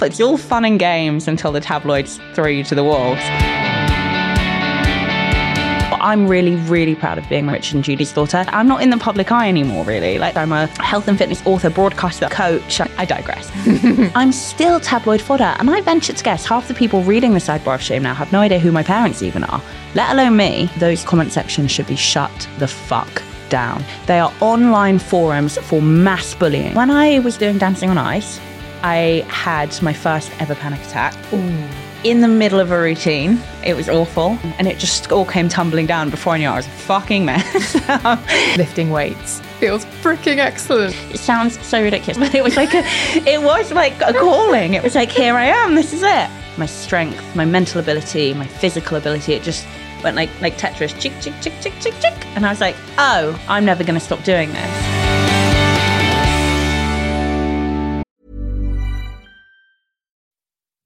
It's all fun and games until the tabloids throw you to the wolves. I'm really, really proud of being Rich and Judy's daughter. I'm not in the public eye anymore, really. Like, I'm a health and fitness author, broadcaster, coach. I digress. I'm still tabloid fodder, and I venture to guess half the people reading the sidebar of shame now have no idea who my parents even are, let alone me. Those comment sections should be shut the fuck down. They are online forums for mass bullying. When I was doing Dancing on Ice, I had my first ever panic attack. Ooh. In the middle of a routine, it was awful, and it just all came tumbling down before I knew I was a fucking mess. Lifting weights feels freaking excellent. It sounds so ridiculous, but it was like a, it was like a calling. It was like, here I am. This is it. My strength, my mental ability, my physical ability. It just went like like Tetris, chick, chick, chick, chick, chick, chick, and I was like, oh, I'm never going to stop doing this.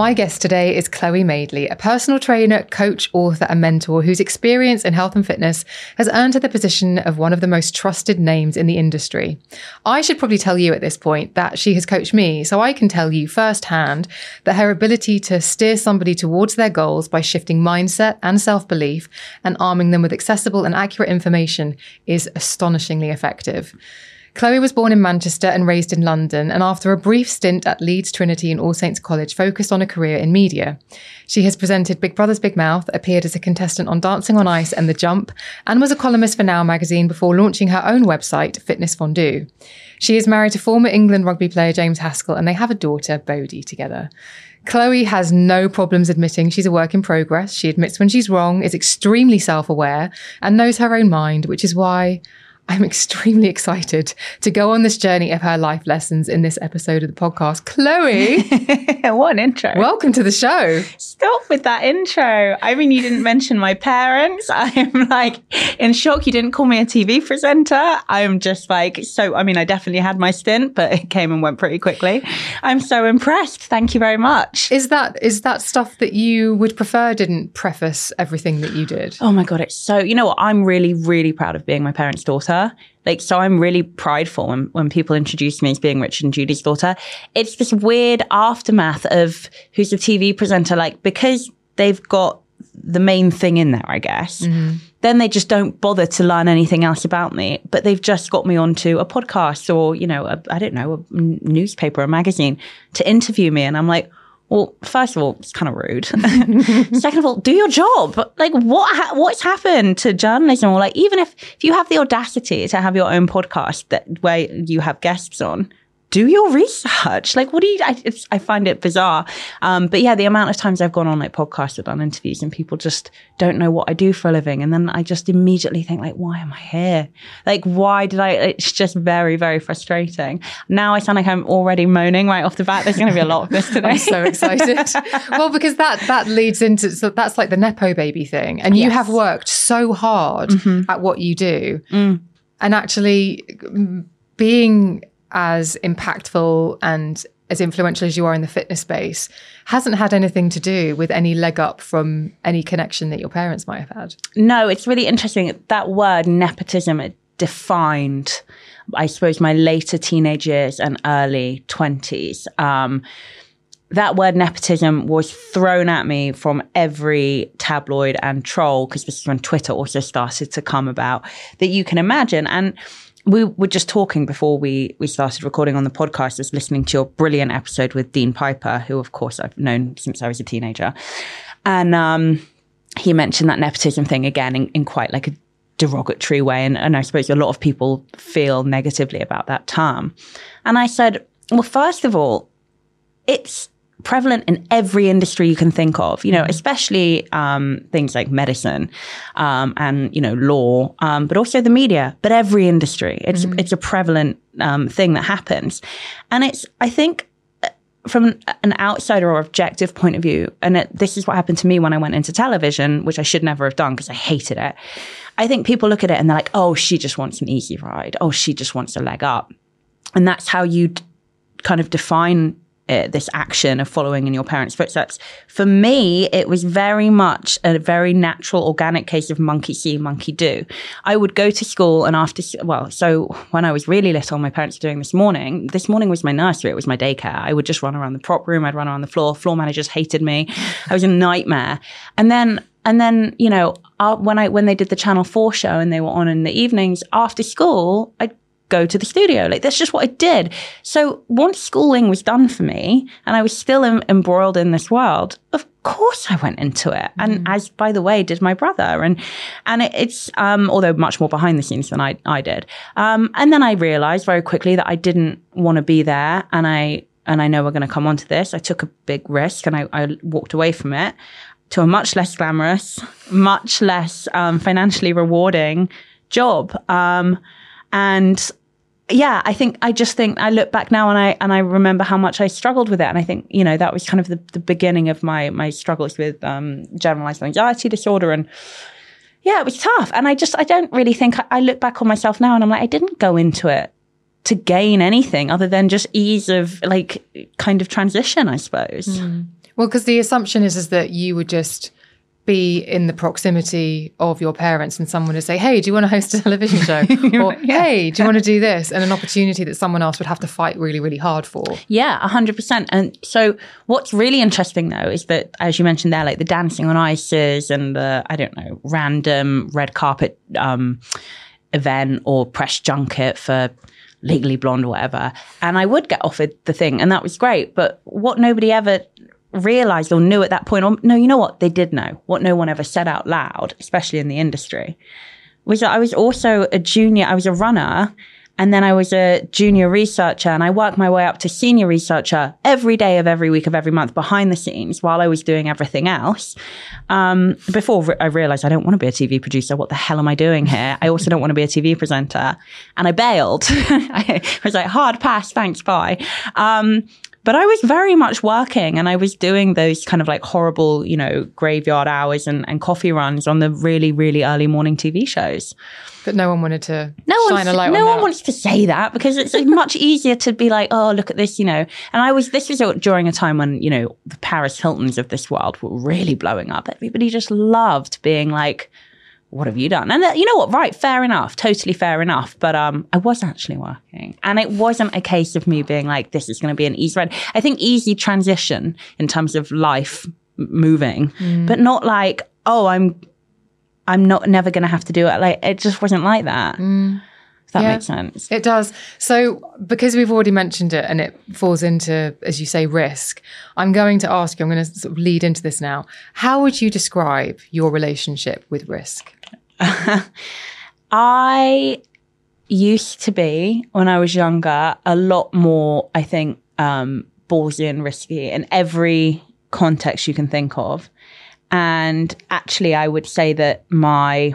My guest today is Chloe Madeley, a personal trainer, coach, author, and mentor whose experience in health and fitness has earned her the position of one of the most trusted names in the industry. I should probably tell you at this point that she has coached me, so I can tell you firsthand that her ability to steer somebody towards their goals by shifting mindset and self belief and arming them with accessible and accurate information is astonishingly effective. Chloe was born in Manchester and raised in London, and after a brief stint at Leeds Trinity and All Saints College, focused on a career in media. She has presented Big Brother's Big Mouth, appeared as a contestant on Dancing on Ice and The Jump, and was a columnist for Now magazine before launching her own website, Fitness Fondue. She is married to former England rugby player James Haskell, and they have a daughter, Bodhi, together. Chloe has no problems admitting she's a work in progress. She admits when she's wrong, is extremely self aware, and knows her own mind, which is why I'm extremely excited to go on this journey of her life lessons in this episode of the podcast. Chloe, what an intro. Welcome to the show. Stop with that intro. I mean, you didn't mention my parents. I'm like in shock. You didn't call me a TV presenter. I'm just like, so, I mean, I definitely had my stint, but it came and went pretty quickly. I'm so impressed. Thank you very much. Is that, is that stuff that you would prefer didn't preface everything that you did? Oh my God. It's so, you know what? I'm really, really proud of being my parents' daughter. Like, so I'm really prideful when, when people introduce me as being Richard and Judy's daughter. It's this weird aftermath of who's a TV presenter, like, because they've got the main thing in there, I guess. Mm-hmm. Then they just don't bother to learn anything else about me, but they've just got me onto a podcast or, you know, I don't know, a newspaper, a magazine to interview me. And I'm like, well, first of all, it's kind of rude. Second of all, do your job. Like, what ha- what's happened to journalism? Or like, even if if you have the audacity to have your own podcast that where you have guests on, do your research. Like, what do you? I, I find it bizarre. Um, but yeah, the amount of times I've gone on like podcasts or done interviews, and people just don't know what I do for a living, and then I just immediately think like, why am I here? Like, why did I? It's just very, very frustrating. Now I sound like I'm already moaning right off the bat. There's going to be a lot of this today. I'm so excited. well, because that that leads into so that's like the nepo baby thing, and you yes. have worked so hard mm-hmm. at what you do, mm. and actually being as impactful and as influential as you are in the fitness space hasn't had anything to do with any leg up from any connection that your parents might have had. No, it's really interesting. That word nepotism defined, I suppose, my later teenage years and early 20s. Um, that word nepotism was thrown at me from every tabloid and troll, because this is when Twitter also started to come about, that you can imagine. And we were just talking before we we started recording on the podcast. Just listening to your brilliant episode with Dean Piper, who of course I've known since I was a teenager, and um, he mentioned that nepotism thing again in, in quite like a derogatory way, and, and I suppose a lot of people feel negatively about that term. And I said, well, first of all, it's prevalent in every industry you can think of, you know, especially um, things like medicine um, and, you know, law, um, but also the media, but every industry. It's, mm-hmm. it's a prevalent um, thing that happens. And it's, I think, from an outsider or objective point of view, and it, this is what happened to me when I went into television, which I should never have done because I hated it. I think people look at it and they're like, oh, she just wants an easy ride. Oh, she just wants a leg up. And that's how you d- kind of define uh, this action of following in your parents' footsteps. For me, it was very much a very natural, organic case of monkey see, monkey do. I would go to school and after, well, so when I was really little, my parents were doing this morning. This morning was my nursery. It was my daycare. I would just run around the prop room. I'd run around the floor. Floor managers hated me. I was a nightmare. And then and then, you know, uh, when I when they did the Channel Four show and they were on in the evenings after school, I'd go to the studio. Like that's just what I did. So once schooling was done for me and I was still em- embroiled in this world, of course I went into it. And mm. as by the way, did my brother. And and it, it's um although much more behind the scenes than I I did. Um and then I realized very quickly that I didn't want to be there and I and I know we're going to come on to this. I took a big risk and I, I walked away from it to a much less glamorous, much less um, financially rewarding job. Um, and yeah, I think I just think I look back now and I and I remember how much I struggled with it, and I think you know that was kind of the, the beginning of my my struggles with um, generalized anxiety disorder, and yeah, it was tough. And I just I don't really think I, I, look back on myself now and I'm like I didn't go into it to gain anything other than just ease of like kind of transition, I suppose. Mm. Well, because the assumption is is that you would just be in the proximity of your parents and someone to say, Hey, do you want to host a television show? or yeah. Hey, do you want to do this? And an opportunity that someone else would have to fight really, really hard for. Yeah, hundred percent. And so what's really interesting though is that as you mentioned there, like the dancing on ices and the I don't know, random red carpet um, event or press junket for legally blonde or whatever. And I would get offered the thing and that was great. But what nobody ever realized or knew at that point, or no, you know what? They did know what no one ever said out loud, especially in the industry, was that I was also a junior, I was a runner. And then I was a junior researcher and I worked my way up to senior researcher every day of every week of every month behind the scenes while I was doing everything else. Um, before I realized I don't want to be a TV producer. What the hell am I doing here? I also don't want to be a TV presenter. And I bailed. I was like, hard pass, thanks, bye. Um, but I was very much working and I was doing those kind of like horrible, you know, graveyard hours and, and coffee runs on the really, really early morning TV shows. But no one wanted to no shine a light no on one wants to say that because it's much easier to be like, oh, look at this, you know. And I was, this was during a time when, you know, the Paris Hiltons of this world were really blowing up. Everybody just loved being like, what have you done? And you know what? Right, fair enough, totally fair enough. But um, I was actually working, and it wasn't a case of me being like, "This is going to be an easy ride." I think easy transition in terms of life moving, mm. but not like, "Oh, I'm, I'm not never going to have to do it." Like it just wasn't like that. Mm. If that yeah, makes sense. It does. So, because we've already mentioned it and it falls into, as you say, risk, I'm going to ask you, I'm going to sort of lead into this now. How would you describe your relationship with risk? I used to be, when I was younger, a lot more, I think, um, ballsy and risky in every context you can think of. And actually, I would say that my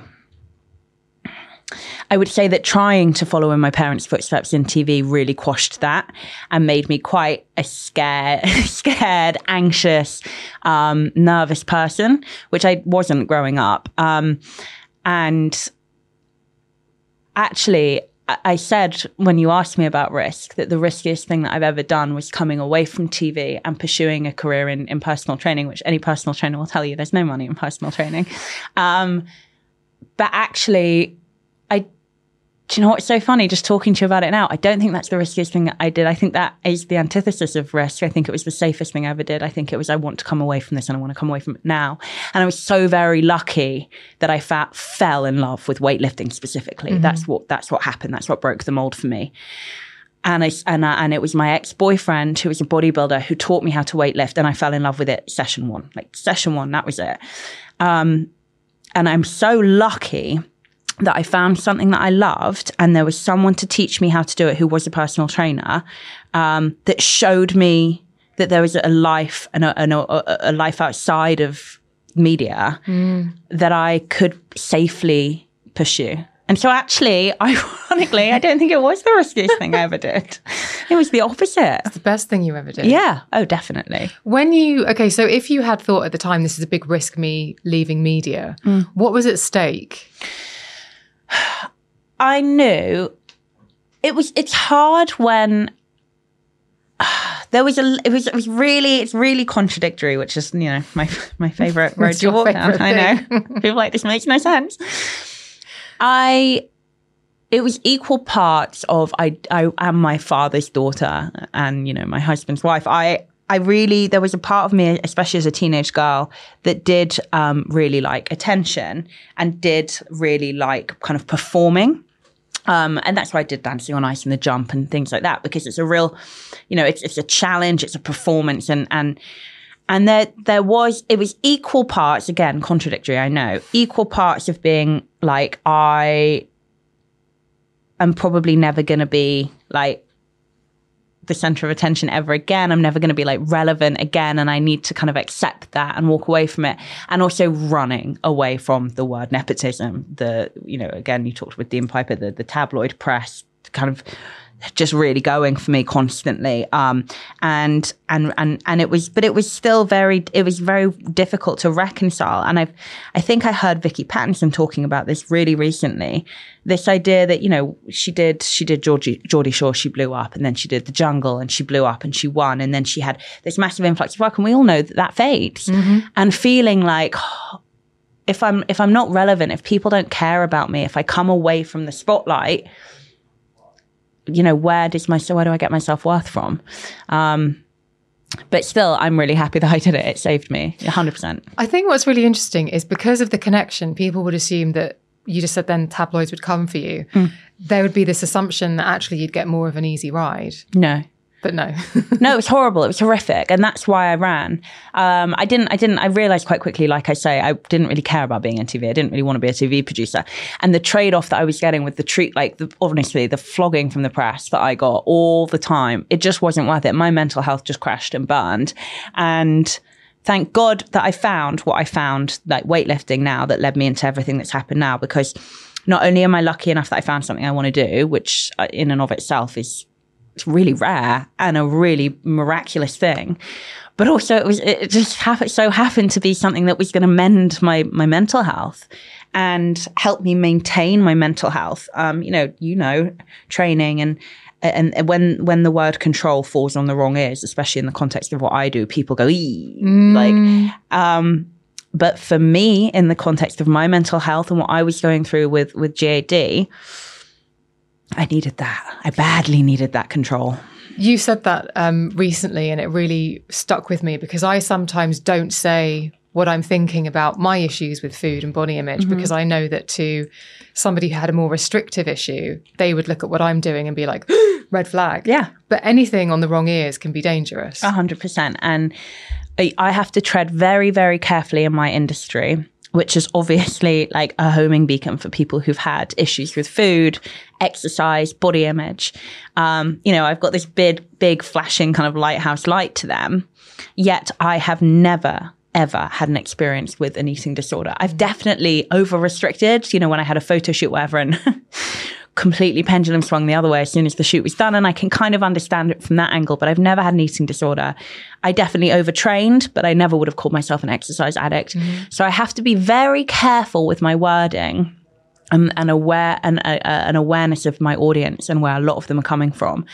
I would say that trying to follow in my parents' footsteps in TV really quashed that and made me quite a scared, scared, anxious, um, nervous person, which I wasn't growing up. Um, and actually, I said when you asked me about risk that the riskiest thing that I've ever done was coming away from TV and pursuing a career in, in personal training, which any personal trainer will tell you there's no money in personal training. Um, but actually, do you know what's so funny? Just talking to you about it now, I don't think that's the riskiest thing that I did. I think that is the antithesis of risk. I think it was the safest thing I ever did. I think it was, I want to come away from this and I want to come away from it now. And I was so very lucky that I fa- fell in love with weightlifting specifically. Mm-hmm. That's what, that's what happened. That's what broke the mold for me. And I, and, I, and it was my ex-boyfriend who was a bodybuilder who taught me how to weightlift and I fell in love with it session one, like session one, that was it. Um, and I'm so lucky that I found something that I loved and there was someone to teach me how to do it who was a personal trainer um, that showed me that there was a life and a, and a, a life outside of media that I could safely pursue. And so, actually, ironically, I don't think it was the riskiest thing I ever did. It was the opposite. It's the best thing you ever did. Yeah. Oh, definitely. When you okay, so if you had thought at the time this is a big risk me leaving media, what was at stake? I knew it was. It's hard when there was a. It was. It was really. It's really contradictory, which is you know my my favorite road to walk down. I know people like this makes no sense. I. It was equal parts of I. I am my father's daughter, and you know my husband's wife. I. I really, there was a part of me, especially as a teenage girl, that did um, really like attention and did really like kind of performing. Um, and that's why I did Dancing on Ice and the Jump and things like that because it's a real, you know, it's it's a challenge, it's a performance, and and and there there was it was equal parts again contradictory I know equal parts of being like I am probably never going to be like the center of attention ever again. I'm never going to be like relevant again. And I need to kind of accept that and walk away from it. And also running away from the word nepotism. The, you know, again, you talked with Dean Piper, the, the tabloid press kind of just really going for me constantly. Um, and, and, and, and it was, but it was still very, it was very difficult to reconcile. And I've, I think I heard Vicky Pattison talking about this really recently. This idea that, you know, she did, she did Georgie, Geordie Shore, she blew up and then she did the jungle and she blew up and she won. And then she had this massive influx of work. And we all know that that fades and feeling like, if I'm, if I'm not relevant, if people don't care about me, if I come away from the spotlight, you know, where does my, so where do I get my self worth from? Um, but still, I'm really happy that I did it. It saved me 100%. I think what's really interesting is because of the connection, people would assume that you just said then tabloids would come for you. There would be this assumption that actually you'd get more of an easy ride. No. But no. no, it was horrible. It was horrific, and that's why I ran. Um, I didn't. I didn't. I realized quite quickly, like I say, I didn't really care about being on TV. I didn't really want to be a TV producer. And the trade off that I was getting with the treat, like the, honestly, the flogging from the press that I got all the time, it just wasn't worth it. My mental health just crashed and burned, and thank God that I found what I found, like weightlifting now, that led me into everything that's happened now. Because not only am I lucky enough that I found something I want to do, which uh, in and of itself is it's really rare and a really miraculous thing. But also it was it just happened so happened to be something that was going to mend my my mental health and help me maintain my mental health. Um, you know, you know, training and and when when the word control falls on the wrong ears, especially in the context of what I do, people go, ee, like um but for me in the context of my mental health and what I was going through with with GAD, I needed that. I badly needed that control. You said that um, recently, and it really stuck with me because I sometimes don't say what I'm thinking about my issues with food and body image because I know that to somebody who had a more restrictive issue, they would look at what I'm doing and be like, red flag. Yeah. But anything on the wrong ears can be dangerous. A hundred percent. And I I have to tread very, very carefully in my industry, which is obviously like a homing beacon for people who've had issues with food, exercise, body image. Um, you know, I've got this big, big flashing kind of lighthouse light to them. Yet I have never ever had an experience with an eating disorder. I've definitely over restricted, you know, when I had a photo shoot, whatever, and completely pendulum swung the other way as soon as the shoot was done. And I can kind of understand it from that angle, but I've never had an eating disorder. I definitely overtrained, but I never would have called myself an exercise addict. So I have to be very careful with my wording. And, and aware and uh, uh, an awareness of my audience and where a lot of them are coming from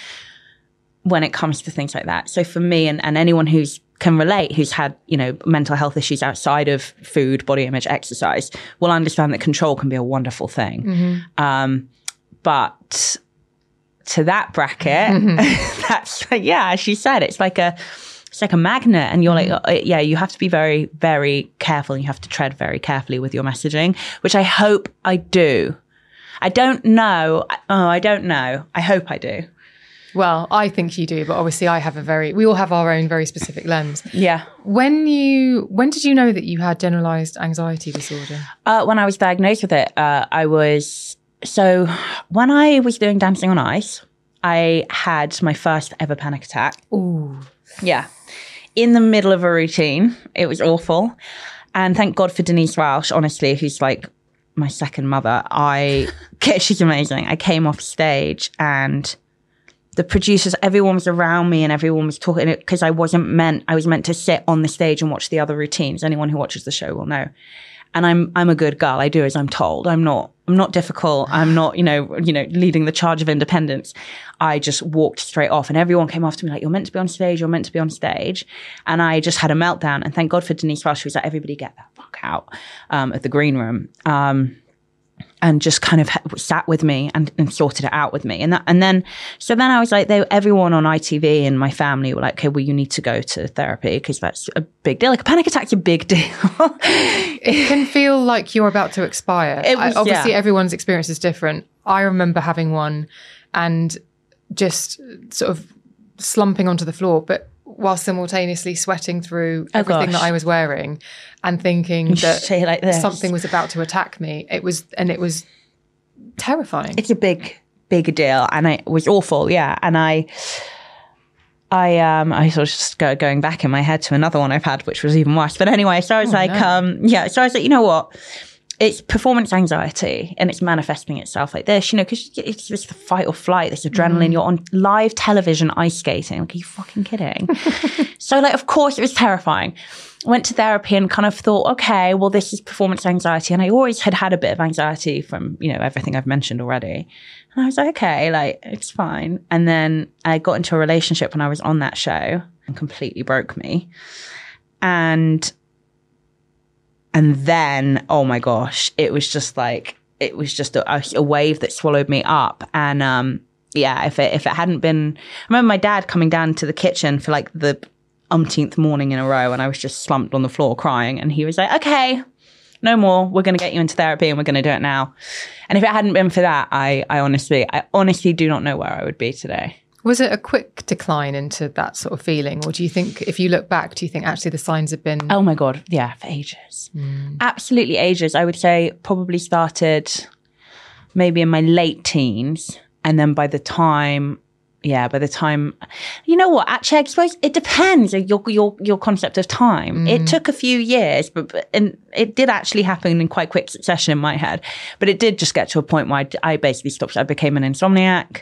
when it comes to things like that. So for me and, and anyone who's can relate, who's had, you know, mental health issues outside of food, body image, exercise, will understand that control can be a wonderful thing. Um, but to that bracket, that's, yeah, as she said, it's like a, it's like a magnet and you're like, uh, yeah, you have to be very, very careful. and You have to tread very carefully with your messaging, which I hope I do. I don't know. Oh, I don't know. I hope I do. Well, I think you do, but obviously I have a very, we all have our own very specific lens. Yeah. When you, when did you know that you had generalized anxiety disorder? Uh, when I was diagnosed with it, uh, I was so when I was doing Dancing on Ice, I had my first ever panic attack. Ooh. Yeah. In the middle of a routine. It was awful. And thank God for Denise Welch, honestly, who's like my second mother. I, she's amazing. I came off stage and the producers, everyone was around me and everyone was talking because I wasn't meant, I was meant to sit on the stage and watch the other routines. Anyone who watches the show will know. And I'm, I'm a good girl. I do as I'm told. I'm not, I'm not difficult. I'm not, you know, you know, leading the charge of independence. I just walked straight off and everyone came after me like, you're meant to be on stage. You're meant to be on stage. And I just had a meltdown. And thank God for Denise Welch, who was like, everybody get that fuck out, um, at the green room. Um, and just kind of sat with me and, and, sorted it out with me. And that, and then, so then I was like, they, everyone on ITV and my family were like, okay, well, you need to go to therapy because that's a big deal. Like a panic attack's a big deal. it can feel like you're about to expire. Was, I, obviously, yeah. everyone's experience is different. I remember having one and just sort of slumping onto the floor, but while simultaneously sweating through oh, everything gosh. that I was wearing and thinking that like something was about to attack me. It was, and it was terrifying. It's a big, big deal. And it was awful. Yeah. And I, I um I sort of just go, going back in my head to another one I've had, which was even worse. But anyway, so I was oh, like, no. um, yeah, so I was like, you know what? It's performance anxiety and it's manifesting itself like this, you know, because it's just the fight or flight, this adrenaline. Mm. You're on live television ice skating. Like, are you fucking kidding? so, like, of course, it was terrifying. Went to therapy and kind of thought, okay, well, this is performance anxiety. And I always had had a bit of anxiety from, you know, everything I've mentioned already. And I was like, okay, like, it's fine. And then I got into a relationship when I was on that show and completely broke me. And and then, oh my gosh, it was just like, it was just a, a wave that swallowed me up. And, um, yeah, if it, if it hadn't been, I remember my dad coming down to the kitchen for like the umpteenth morning in a row and I was just slumped on the floor crying. And he was like, okay, no more. We're going to get you into therapy and we're going to do it now. And if it hadn't been for that, I, I honestly, I honestly do not know where I would be today. Was it a quick decline into that sort of feeling? Or do you think, if you look back, do you think actually the signs have been. Oh my God. Yeah, for ages. Mm. Absolutely ages. I would say probably started maybe in my late teens. And then by the time, yeah, by the time, you know what? Actually, I suppose it depends your your your concept of time. Mm. It took a few years, but, but and it did actually happen in quite quick succession in my head. But it did just get to a point where I, I basically stopped. I became an insomniac.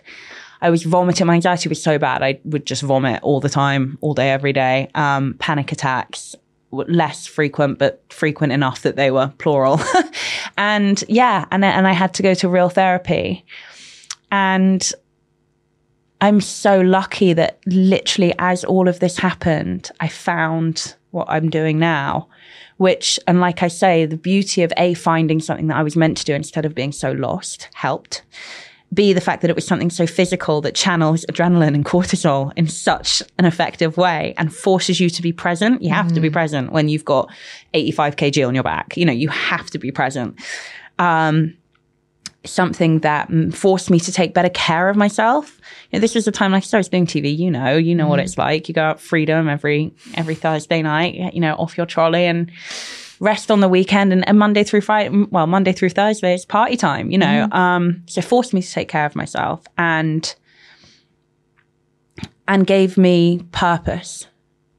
I was vomiting. My anxiety was so bad. I would just vomit all the time, all day, every day. Um, panic attacks, less frequent, but frequent enough that they were plural. and yeah, and, and I had to go to real therapy. And I'm so lucky that literally as all of this happened, I found what I'm doing now, which, and like I say, the beauty of A, finding something that I was meant to do instead of being so lost helped. B, the fact that it was something so physical that channels adrenaline and cortisol in such an effective way and forces you to be present. You have mm. to be mm. present when you've got 85 kg on your back. You know, you have to be present. Um, something that forced me to take better care of myself. You know, this was a time like I was doing TV, you know, you know mm. what it's like. You go out freedom every every Thursday night, you know, off your trolley and rest on the weekend and, and Monday through Friday, well, Monday through Thursday is party time, you know. Mm-hmm. Um, so forced me to take care of myself and and gave me purpose.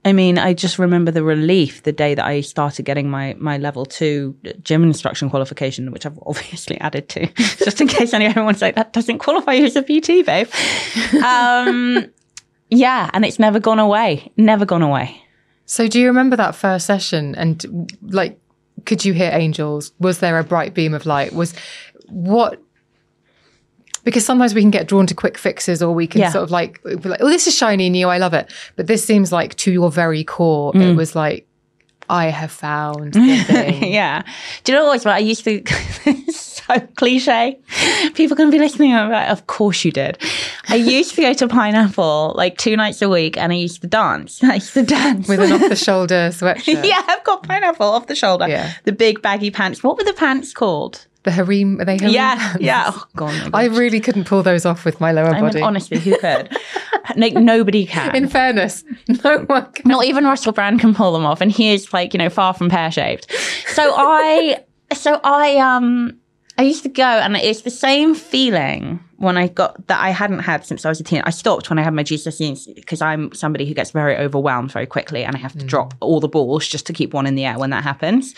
I mean, I just remember the relief the day that I started getting my my level two gym instruction qualification, which I've obviously added to, just in case anyone's like that doesn't qualify you as a PT, babe. Um, yeah, and it's never gone away, never gone away. So, do you remember that first session? And like, could you hear angels? Was there a bright beam of light? Was what? Because sometimes we can get drawn to quick fixes, or we can yeah. sort of like, like, oh, this is shiny new. I love it. But this seems like to your very core, mm. it was like, I have found yeah. Do you know what? I used to so cliche. People can be listening. I'm like, of course you did. I used to go to Pineapple like two nights a week, and I used to dance. I used to dance with an off-the-shoulder sweatshirt. yeah, I've got Pineapple off the shoulder. Yeah, the big baggy pants. What were the pants called? The harem, are they harem Yeah, pants? yeah. Oh, God, I really couldn't pull those off with my lower I body. Mean, honestly, who could? like, nobody can. In fairness, no one can. Not even Russell Brand can pull them off, and he is like, you know, far from pear shaped. So I, so I, um, I used to go and it's the same feeling when I got that I hadn't had since I was a teen. I stopped when I had my GCSEs because I'm somebody who gets very overwhelmed very quickly, and I have to drop all the balls just to keep one in the air when that happens.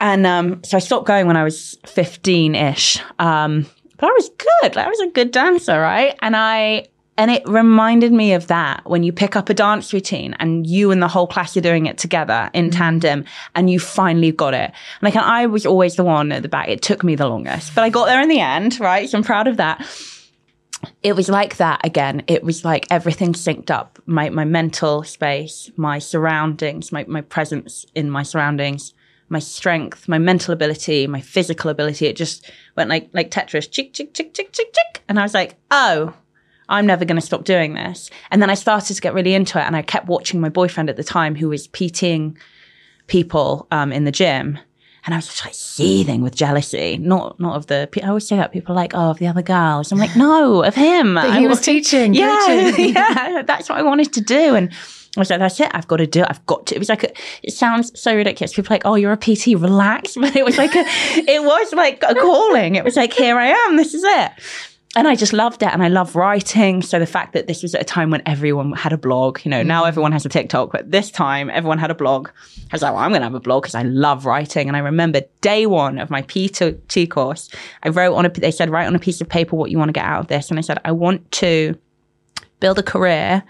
And um, so I stopped going when I was 15 ish. Um, but I was good. Like, I was a good dancer, right? And I and it reminded me of that when you pick up a dance routine and you and the whole class are doing it together in mm. tandem and you finally got it. Like, and I was always the one at the back. It took me the longest, but I got there in the end, right? So I'm proud of that. It was like that again. It was like everything synced up. My, my mental space, my surroundings, my, my presence in my surroundings, my strength, my mental ability, my physical ability. It just went like, like Tetris, chick, chick, chick, chick, chick, chick. And I was like, oh, I'm never going to stop doing this. And then I started to get really into it. And I kept watching my boyfriend at the time, who was PTing people um, in the gym. And I was just like seething with jealousy, not not of the. I always say that people are like, oh, of the other girls. I'm like, no, of him. That he I was wa- teaching, Yeah, coaching. yeah, that's what I wanted to do. And I was like, that's it. I've got to do it. I've got to. It was like, a, it sounds so ridiculous. People are like, oh, you're a PT, relax. But it was like, a, it was like a calling. It was like, here I am. This is it. And I just loved it. And I love writing. So the fact that this was at a time when everyone had a blog, you know, now mm. everyone has a TikTok, but this time everyone had a blog. I was like, well, I'm going to have a blog because I love writing. And I remember day one of my PT course, I wrote on a, they said, write on a piece of paper what you want to get out of this. And I said, I want to build a career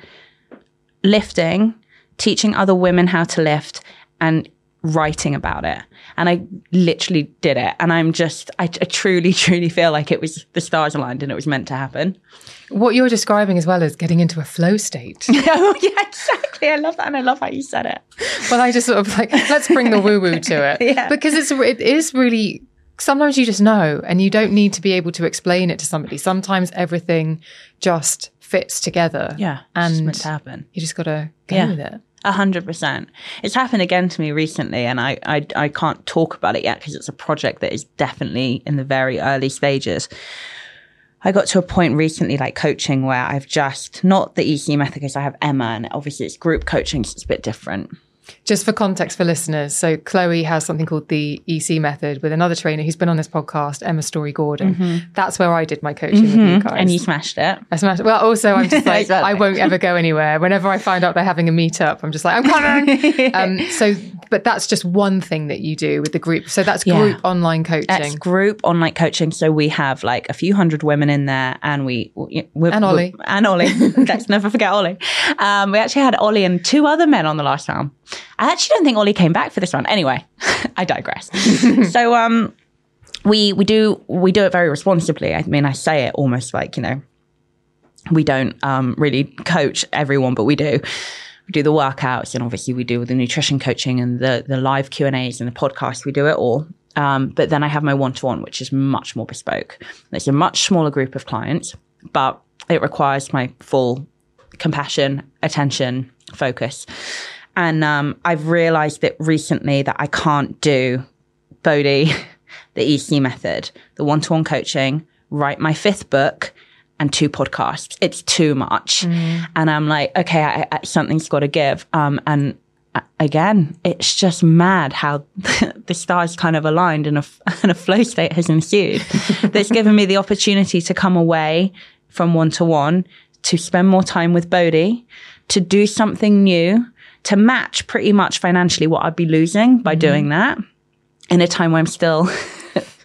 lifting, teaching other women how to lift, and writing about it. And I literally did it. And I'm just, I, I truly, truly feel like it was the stars aligned and it was meant to happen. What you're describing as well as getting into a flow state. oh, yeah, exactly. I love that. And I love how you said it. well, I just sort of like, let's bring the woo woo to it. Yeah. Because it's, it is really, sometimes you just know and you don't need to be able to explain it to somebody. Sometimes everything just fits together. Yeah. it's And meant to happen. you just got to go Yeah. with it. A hundred percent. It's happened again to me recently, and I I, I can't talk about it yet because it's a project that is definitely in the very early stages. I got to a point recently, like coaching, where I've just not the EC method because I have Emma, and obviously it's group coaching, so it's a bit different. Just for context for listeners, so Chloe has something called the EC method with another trainer who's been on this podcast, Emma Storey Gordon. That's where I did my coaching with you guys. Mm-hmm. And you smashed it. I smashed. Well, also, I'm just like, Exactly. I won't ever go anywhere. Whenever I find out they're having a meetup, I'm just like, I'm coming. um, so, but that's just one thing that you do with the group. So that's Yeah. group online coaching. It's group online coaching. So we have like a few hundred women in there, and we we're, And Ollie. we're- and Ollie. Let's never forget Ollie. Um, we actually had Ollie and two other men on the last round. I actually don't think Ollie came back for this one. Anyway, I digress. so um, we we do we do it very responsibly. I mean, I say it almost like you know we don't um, really coach everyone, but we do. We do the workouts, and obviously we do the nutrition coaching and the the live Q and A's and the podcast. We do it all. Um, but then I have my one to one, which is much more bespoke. It's a much smaller group of clients, but it requires my full compassion, attention, focus. And um, I've realized that recently that I can't do Bodhi, the EC method, the one to one coaching, write my fifth book, and two podcasts. It's too much. And I'm like, okay, I, I, something's got to give. Um, and again, it's just mad how the stars kind of aligned and a, and a flow state has ensued that's given me the opportunity to come away from one to one, to spend more time with Bodhi, to do something new, to match pretty much financially what I'd be losing by doing that in a time where I'm still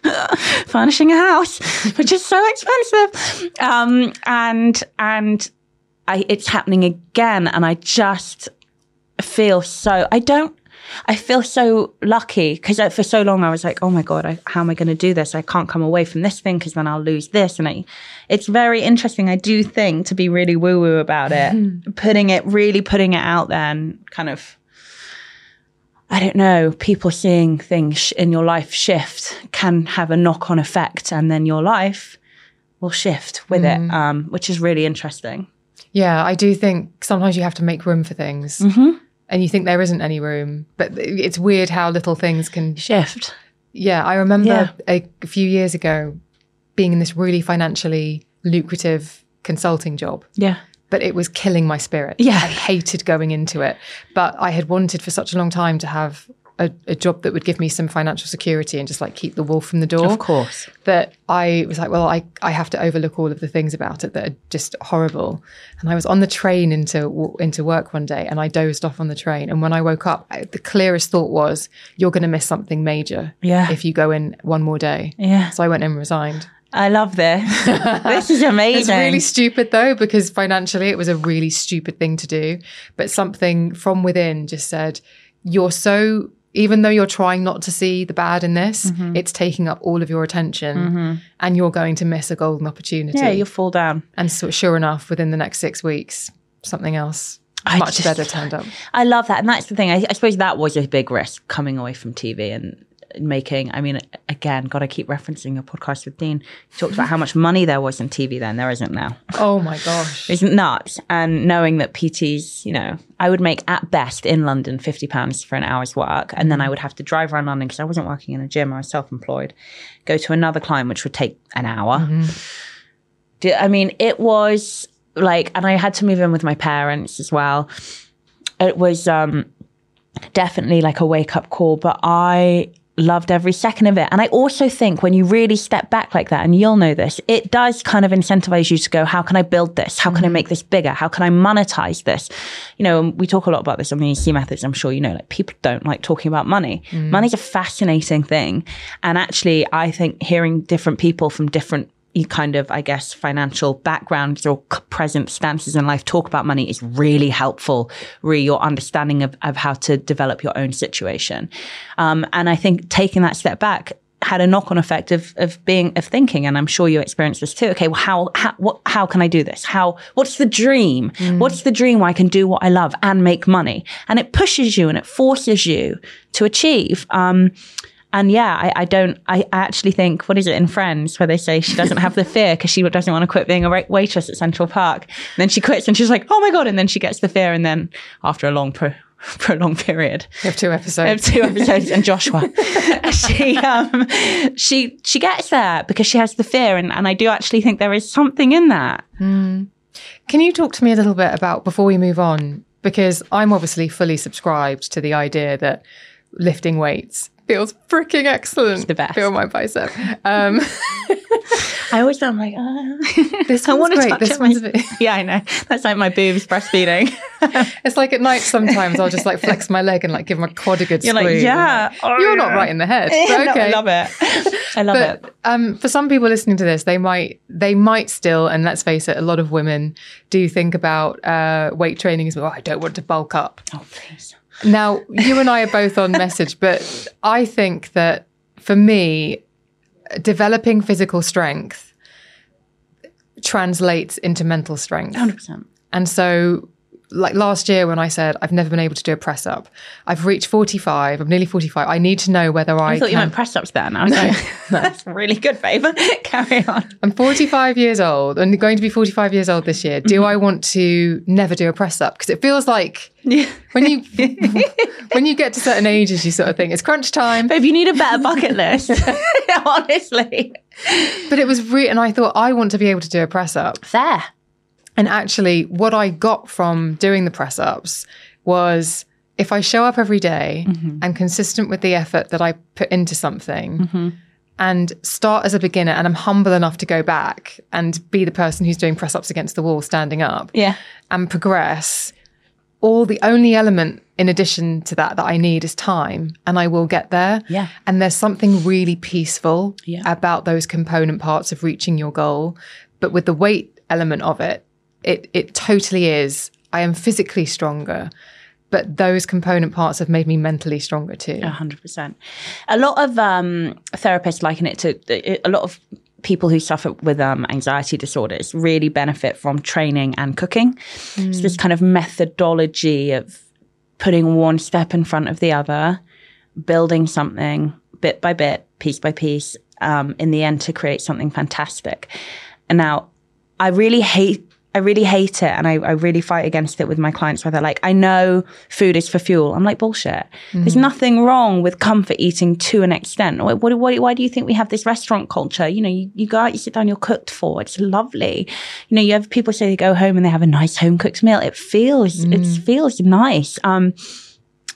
furnishing a house, which is so expensive. Um, and and I, it's happening again, and I just feel so. I don't. I feel so lucky because for so long I was like, oh my god, I, how am I going to do this? I can't come away from this thing because then I'll lose this. And I, it's very interesting. I do think to be really woo woo about it, putting it really putting it out there and kind of I don't know, people seeing things in your life shift can have a knock on effect, and then your life will shift with it, um, which is really interesting. Yeah, I do think sometimes you have to make room for things. Mm-hmm. And you think there isn't any room, but it's weird how little things can. Shift. Yeah, I remember Yeah. a few years ago being in this really financially lucrative consulting job, Yeah. But it was killing my spirit. Yeah. I hated going into it, but I had wanted for such a long time to have a, a job that would give me some financial security and just like keep the wolf from the door. Of course. That I was like, well, I, I have to overlook all of the things about it that are just horrible. And I was on the train into into work one day and I dozed off on the train. And when I woke up, I, the clearest thought was, you're going to miss something major Yeah. if you go in one more day. Yeah. So I went in and resigned. I love this. this is amazing. It's really stupid though, because financially it was a really stupid thing to do. But something from within just said, you're so, even though you're trying not to see the bad in this, Mm-hmm. it's taking up all of your attention and you're going to miss a golden opportunity. yeah, you'll fall down. and so, sure enough, within the next six weeks, something else I much just- better turned up. I love that. And that's the thing. I, I suppose that was a big risk coming away from TV and making, I mean, again, got to keep referencing your podcast with Dean. He talked about how much money there was in TV then. There isn't now. Oh my gosh. Isn't nuts. And knowing that PTs, you know, I would make at best in London £50 for an hour's work. And then I would have to drive around London because I wasn't working in a gym, I was self employed, go to another client, which would take an hour. Do- I mean, it was like, and I had to move in with my parents as well. It was um, definitely like a wake up call, but I loved every second of it. And I also think when you really step back like that, and you'll know this, it does kind of incentivize you to go, how can I build this? How can I make this bigger? How can I monetize this? You know, and we talk a lot about this on the EC methods. I'm sure you know, like people don't like talking about money. Mm. Money's a fascinating thing. And actually, I think hearing different people from different kind of, I guess, financial backgrounds or present stances in life talk about money is really helpful, really your understanding of, of how to develop your own situation. Um, and I think taking that step back had a knock-on effect of, of being, of thinking, and I'm sure you experienced this too. Okay, well, how, how, what, how can I do this? How, what's the dream? What's the dream where I can do what I love and make money? And it pushes you and it forces you to achieve. Um, and yeah, I, I don't, I actually think, what is it in Friends where they say she doesn't have the fear because she doesn't want to quit being a wa- waitress at Central Park. And then she quits and she's like, oh my God. And then she gets the fear. And then after a long, pro- prolonged period, We have two I have two episodes and Joshua, she, um, she, she gets there because she has the fear. And, and I do actually think there is something in that. Can you talk to me a little bit about before we move on? Because I'm obviously fully subscribed to the idea that lifting weights feels freaking excellent. the best. Feel my bicep. Um, I always feel like, uh, this I one's wanna great. touch This one's a bit. yeah, I know. That's like my boobs breastfeeding. It's like at night sometimes I'll just like flex my leg and like give my quad a good You're squeeze. like, I'm yeah. like, oh, You're not right in the head. Yeah, But no, okay. I love it. I love it. Um, for some people listening to this, they might they might still, and let's face it, a lot of women do think about uh, weight training as well. I don't want to bulk up. Oh, please. Now, you and I are both on message, but I think that for me, developing physical strength translates into mental strength. 100%. And so, like last year when I said I've never been able to do a press up, I've reached 45, I'm nearly 45. I need to know whether I, I thought can. you meant press ups then. I was like, that's really good, babe. Carry on. I'm 45 years old and going to be 45 years old this year. Do mm-hmm. I want to never do a press up? Because it feels like Yeah. when you when you get to certain ages, you sort of think it's crunch time. Babe, you need a better bucket list. Honestly. But it was re- and I thought I want to be able to do a press up. Fair. And actually, what I got from doing the press ups was if I show up every day mm-hmm. and consistent with the effort that I put into something mm-hmm. and start as a beginner and I'm humble enough to go back and be the person who's doing press ups against the wall standing up Yeah. and progress, all the only element in addition to that that I need is time and I will get there. Yeah. And there's something really peaceful Yeah. about those component parts of reaching your goal. But with the weight element of it, it it totally is. I am physically stronger, but those component parts have made me mentally stronger too. A hundred percent. A lot of um, therapists liken it to a lot of people who suffer with um, anxiety disorders really benefit from training and cooking. It's this kind of methodology of putting one step in front of the other, building something bit by bit, piece by piece, um, in the end to create something fantastic. And now, I really hate. I really hate it and I, I really fight against it with my clients where they're like, I know food is for fuel. I'm like, bullshit. There's nothing wrong with comfort eating to an extent. What, what, what, why do you think we have this restaurant culture? You know, you, you go out, you sit down, you're cooked for. It's lovely. You know, you have people say they go home and they have a nice home cooked meal. It feels, it feels nice. Um,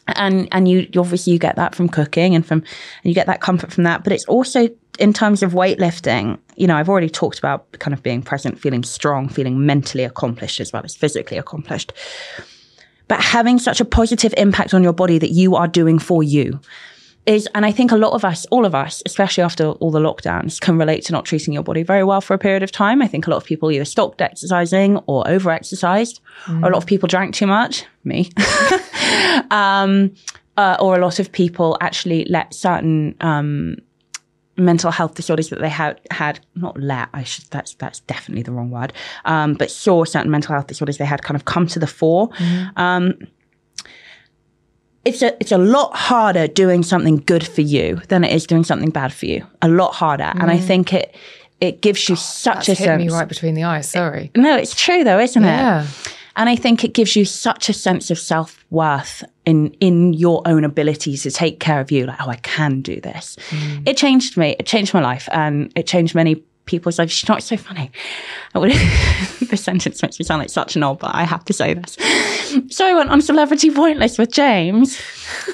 and and you obviously you get that from cooking and from and you get that comfort from that but it's also in terms of weightlifting you know i've already talked about kind of being present feeling strong feeling mentally accomplished as well as physically accomplished. But having such a positive impact on your body that you are doing for you is and i think a lot of us all of us especially after all the lockdowns can relate to not treating your body very well for a period of time i think a lot of people either stopped exercising or over exercised mm. or a lot of people drank too much me um, uh, or a lot of people actually let certain um, mental health disorders that they had had not let I should that's that's definitely the wrong word um, but saw certain mental health disorders they had kind of come to the fore. Mm. Um, it's a it's a lot harder doing something good for you than it is doing something bad for you. A lot harder, mm. and I mm. think it it gives you such a hit sense. me right between the eyes. Sorry. No, it's true though, isn't it? yeah. it? And I think it gives you such a sense of self worth in in your own abilities to take care of you. Like, oh, I can do this. Mm. It changed me. It changed my life, and it changed many people's lives. She's not so funny. I Would, the sentence makes me sound like such an old, but I have to say this. So I went on Celebrity Pointless with James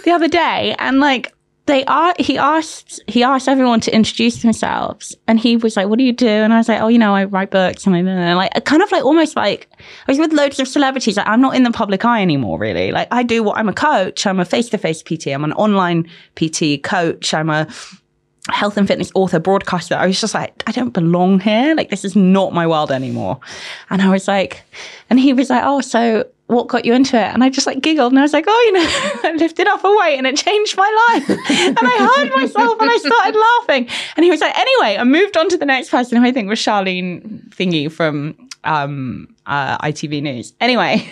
the other day, and like they are, he asked, he asked everyone to introduce themselves, and he was like, "What do you do?" And I was like, "Oh, you know, I write books," and, I, like kind of like almost like I was with loads of celebrities. Like I'm not in the public eye anymore, really. Like I do what I'm a coach. I'm a face to face PT. I'm an online PT coach. I'm a health and fitness author, broadcaster. I was just like, I don't belong here. Like, this is not my world anymore. And I was like, and he was like, oh, so what got you into it? And I just like giggled and I was like, oh, you know, I lifted off a weight and it changed my life. and I heard myself and I started laughing. And he was like, anyway, I moved on to the next person who I think was Charlene Thingy from um, uh, ITV News. Anyway.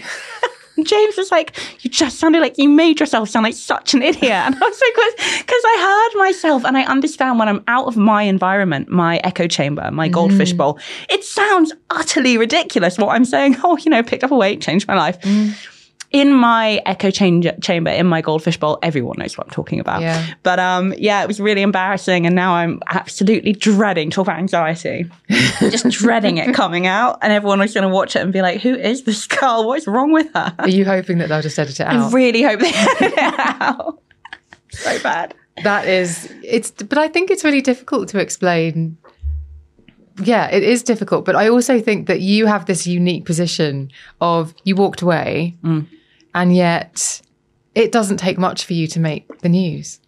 James was like, You just sounded like you made yourself sound like such an idiot. And I was like, Because I heard myself and I understand when I'm out of my environment, my echo chamber, my goldfish mm. bowl, it sounds utterly ridiculous what I'm saying. Oh, you know, picked up a weight, changed my life. Mm in my echo chamber, in my goldfish bowl, everyone knows what I'm talking about. Yeah. But um, yeah, it was really embarrassing. And now I'm absolutely dreading, talk about anxiety, just dreading it coming out. And everyone was going to watch it and be like, who is this girl? What's wrong with her? Are you hoping that they'll just edit it out? I really hope they edit it out. so bad. That is, it's, but I think it's really difficult to explain yeah, it is difficult. But I also think that you have this unique position of you walked away mm. And yet, it doesn't take much for you to make the news.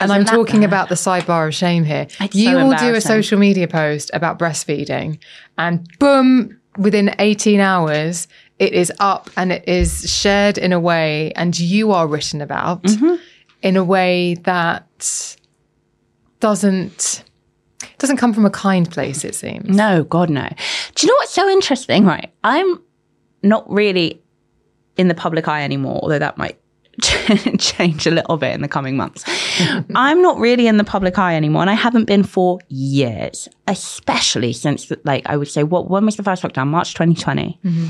And Isn't I'm talking bad? about the sidebar of shame here. It's you so will do a social media post about breastfeeding, and boom, within 18 hours, it is up and it is shared in a way, and you are written about mm-hmm. in a way that doesn't doesn't come from a kind place. It seems. No, God, no. Do you know what's so interesting? Right, I'm not really in the public eye anymore, although that might change a little bit in the coming months. I'm not really in the public eye anymore, and I haven't been for years, especially since, like, I would say, what when was the first lockdown? March 2020. Mm-hmm.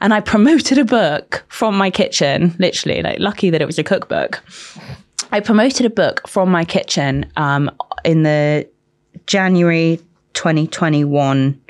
And I promoted a book from my kitchen, literally, like, lucky that it was a cookbook. I promoted a book from my kitchen um, in the January 2021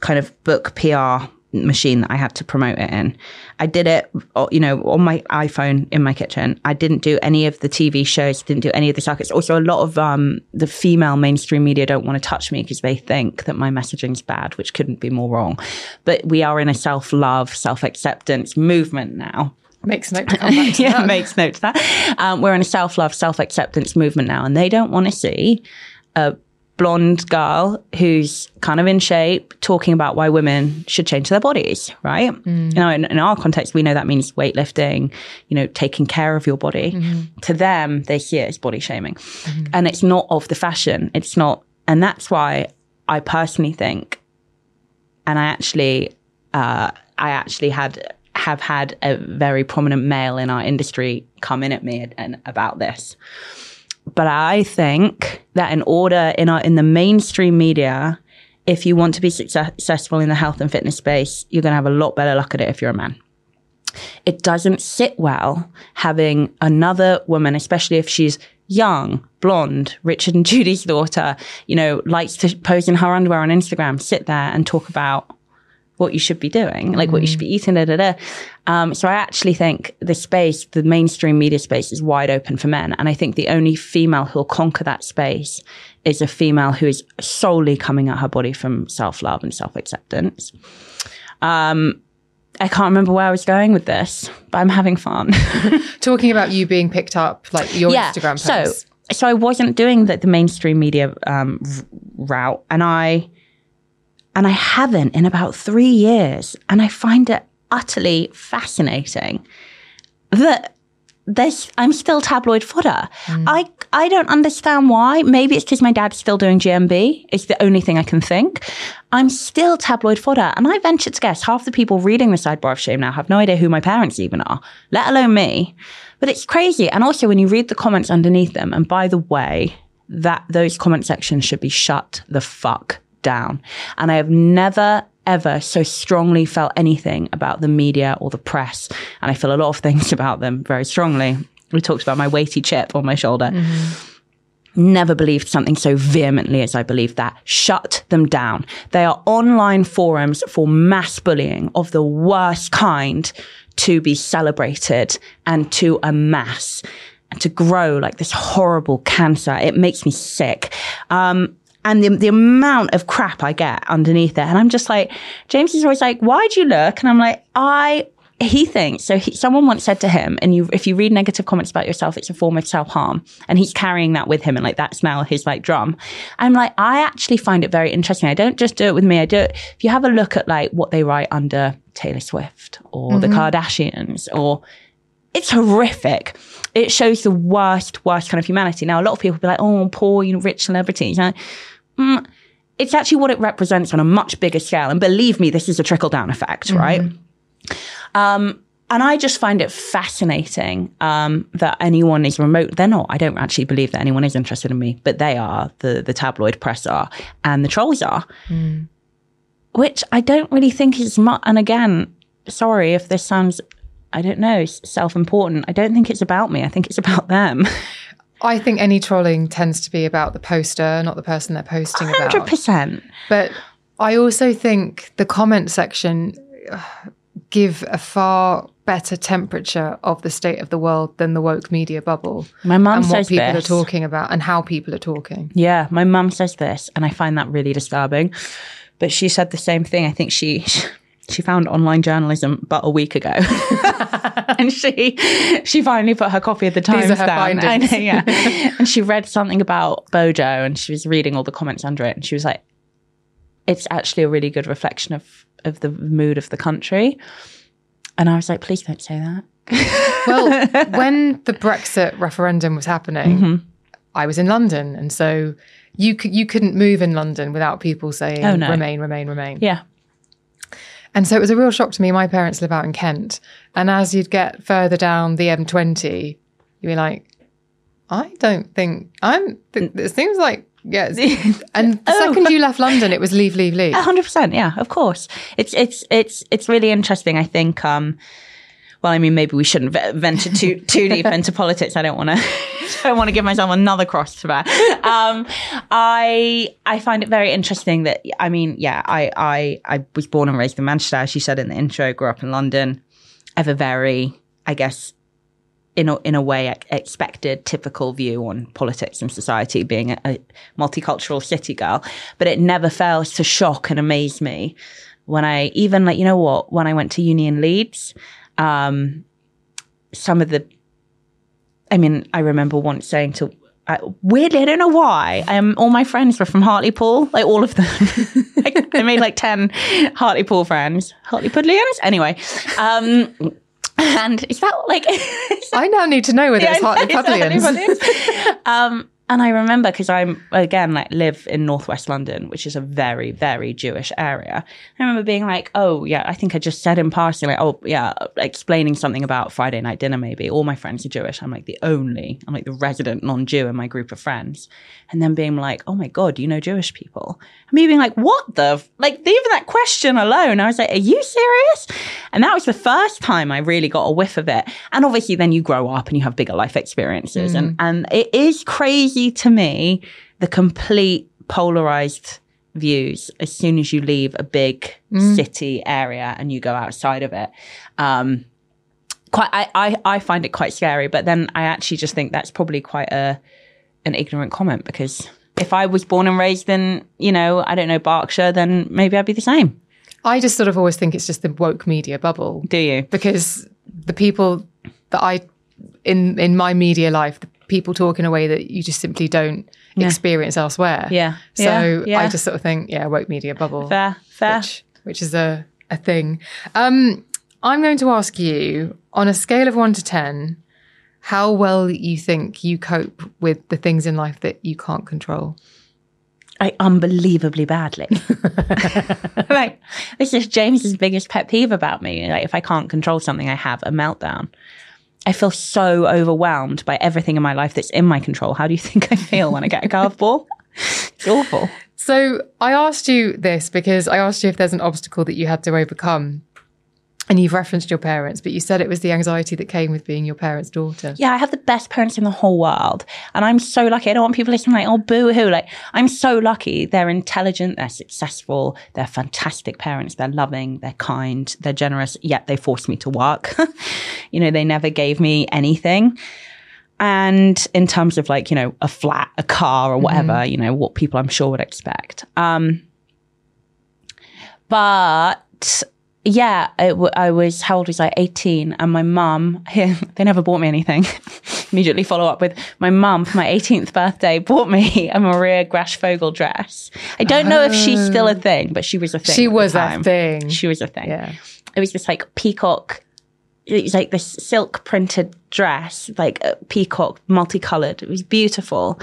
kind of book PR machine that I had to promote it in. I did it, uh, you know, on my iPhone in my kitchen. I didn't do any of the TV shows, didn't do any of the circuits. Also, a lot of um, the female mainstream media don't want to touch me because they think that my messaging's bad, which couldn't be more wrong. But we are in a self love, self acceptance movement now. Makes note to come back to yeah, that. makes note to that. Um, we're in a self love, self acceptance movement now, and they don't want to see a blonde girl who's kind of in shape talking about why women should change their bodies, right? Mm. You know, in, in, our context, we know that means weightlifting, you know, taking care of your body. Mm-hmm. To them, they see it as body shaming. Mm-hmm. And it's not of the fashion. It's not. And that's why I personally think, and I actually, uh, I actually had, have had a very prominent male in our industry come in at me and, and about this but I think that in order in our, in the mainstream media, if you want to be successful in the health and fitness space, you're going to have a lot better luck at it if you're a man. It doesn't sit well having another woman, especially if she's young, blonde, Richard and Judy's daughter, you know, likes to pose in her underwear on Instagram, sit there and talk about what you should be doing, like what you should be eating, da, da, da. Um, so I actually think the space, the mainstream media space is wide open for men. And I think the only female who'll conquer that space is a female who is solely coming at her body from self-love and self-acceptance. Um, I can't remember where I was going with this, but I'm having fun. Talking about you being picked up, like your Instagram post. So, so I wasn't doing the, the mainstream media um, r- route, and I and I haven't in about three years, and I find it utterly fascinating that there's I'm still tabloid fodder. Mm. I I don't understand why. Maybe it's because my dad's still doing GMB. It's the only thing I can think. I'm still tabloid fodder, and I venture to guess half the people reading the sidebar of shame now have no idea who my parents even are, let alone me. But it's crazy. And also when you read the comments underneath them, and by the way, that those comment sections should be shut the fuck down. And I have never ever so strongly felt anything about the media or the press. And I feel a lot of things about them very strongly. We talked about my weighty chip on my shoulder. Never believed something so vehemently as I believe that. Shut them down. They are online forums for mass bullying of the worst kind to be celebrated and to amass and to grow like this horrible cancer. It makes me sick. Um, and the, the amount of crap I get underneath it. And I'm just like, James is always like, why'd you look? And I'm like, I, he thinks, so he, someone once said to him, and you, if you read negative comments about yourself, it's a form of self harm. And he's carrying that with him. And like, that's now his like drum. I'm like, I actually find it very interesting. I don't just do it with me. I do it. If you have a look at like what they write under Taylor Swift or the mm-hmm. Kardashians or it's horrific. It shows the worst, worst kind of humanity. Now, a lot of people be like, oh, poor, you know, rich celebrities. And I- mm, it's actually what it represents on a much bigger scale. And believe me, this is a trickle down effect, right? Um, and I just find it fascinating um, that anyone is remote. They're not. I don't actually believe that anyone is interested in me, but they are. The the tabloid press are, and the trolls are. Which I don't really think is much. And again, sorry if this sounds, I don't know, self important. I don't think it's about me. I think it's about them. I think any trolling tends to be about the poster, not the person they're posting Hundred about. percent. But I also think the comment section uh, give a far better temperature of the state of the world than the woke media bubble. My mum and what people this. are talking about and how people are talking. Yeah, my mum says this, and I find that really disturbing. But she said the same thing. I think she she found online journalism but a week ago, and she she finally put her copy of the Times her down. Know, yeah. and she read something about Bojo, and she was reading all the comments under it, and she was like, "It's actually a really good reflection of of the mood of the country." And I was like, "Please don't say that." Well, when the Brexit referendum was happening, Mm-hmm. I was in London, and so you c- you couldn't move in London without people saying Oh, no. "Remain, Remain, Remain." Yeah, And so it was a real shock to me. My parents live out in Kent, and as you'd get further down the M20, you'd be like, "I don't think I'm." Th- it seems like yes. And the second you left London, it was leave, leave, leave. A hundred percent, yeah, of course. It's it's it's it's really interesting. I think. um well, I mean, maybe we shouldn't venture too too deep into politics. I don't want to. don't want to give myself another cross to bear. Um, I I find it very interesting that I mean, yeah, I I I was born and raised in Manchester, as you said in the intro. Grew up in London. I a very, I guess, in a, in a way expected typical view on politics and society being a, a multicultural city girl but it never fails to shock and amaze me when i even like you know what when i went to uni in leeds um some of the i mean i remember once saying to I, weirdly, I don't know why. Um, all my friends were from Hartlepool, like all of them. like, I made like ten Hartlepool friends, Hartlepoolians. Anyway, um, and is that like? is that I now need to know whether it's yeah, Hartley it's Pudlians. Um, and I remember because I'm again like live in northwest London, which is a very very Jewish area. I remember being like, oh yeah, I think I just said in passing like, oh yeah, explaining something about Friday night dinner. Maybe all my friends are Jewish. I'm like the only, I'm like the resident non-Jew in my group of friends, and then being like, oh my god, you know Jewish people. And me being like, what the f-? like even that question alone, I was like, are you serious? And that was the first time I really got a whiff of it. And obviously, then you grow up and you have bigger life experiences, Mm. and and it is crazy to me the complete polarized views as soon as you leave a big city area and you go outside of it. Um, quite, I, I, I find it quite scary, but then I actually just think that's probably quite a an ignorant comment because if I was born and raised in, you know, I don't know, Berkshire, then maybe I'd be the same. I just sort of always think it's just the woke media bubble. Do you? Because the people that I in in my media life, the people talk in a way that you just simply don't experience elsewhere. Yeah. So Yeah, yeah. I just sort of think, yeah, woke media bubble. Fair, fair. Which, which is a, a thing. Um, I'm going to ask you on a scale of one to 10, how well you think you cope with the things in life that you can't control. I unbelievably badly. like this is James's biggest pet peeve about me. Like if I can't control something, I have a meltdown. I feel so overwhelmed by everything in my life that's in my control. How do you think I feel when I get a curveball? It's awful. So I asked you this because I asked you if there's an obstacle that you had to overcome. And you've referenced your parents, but you said it was the anxiety that came with being your parents' daughter. Yeah, I have the best parents in the whole world. And I'm so lucky. I don't want people listening like, oh, boo hoo. Like, I'm so lucky. They're intelligent, they're successful, they're fantastic parents, they're loving, they're kind, they're generous, yet they forced me to work. you know, they never gave me anything. And in terms of like, you know, a flat, a car or whatever, you know, what people I'm sure would expect. Um, but yeah, w- I was, how old was I? 18. And my mum, they never bought me anything. Immediately follow up with my mum for my 18th birthday bought me a Maria Grachvogel dress. I don't know if she's still a thing, but she was a thing. She was a thing. She was a thing. Yeah. It was this like peacock, it was like this silk printed dress, like a peacock, multicolored. It was beautiful.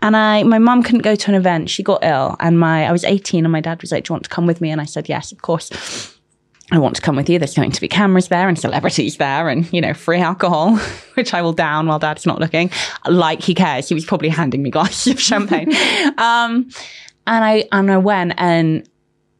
And I, my mum couldn't go to an event. She got ill, and my, I was 18, and my dad was like, "Do you want to come with me?" And I said, "Yes, of course." I want to come with you. There's going to be cameras there and celebrities there and, you know, free alcohol, which I will down while dad's not looking. Like he cares. He was probably handing me glasses of champagne. um, and I, and I went and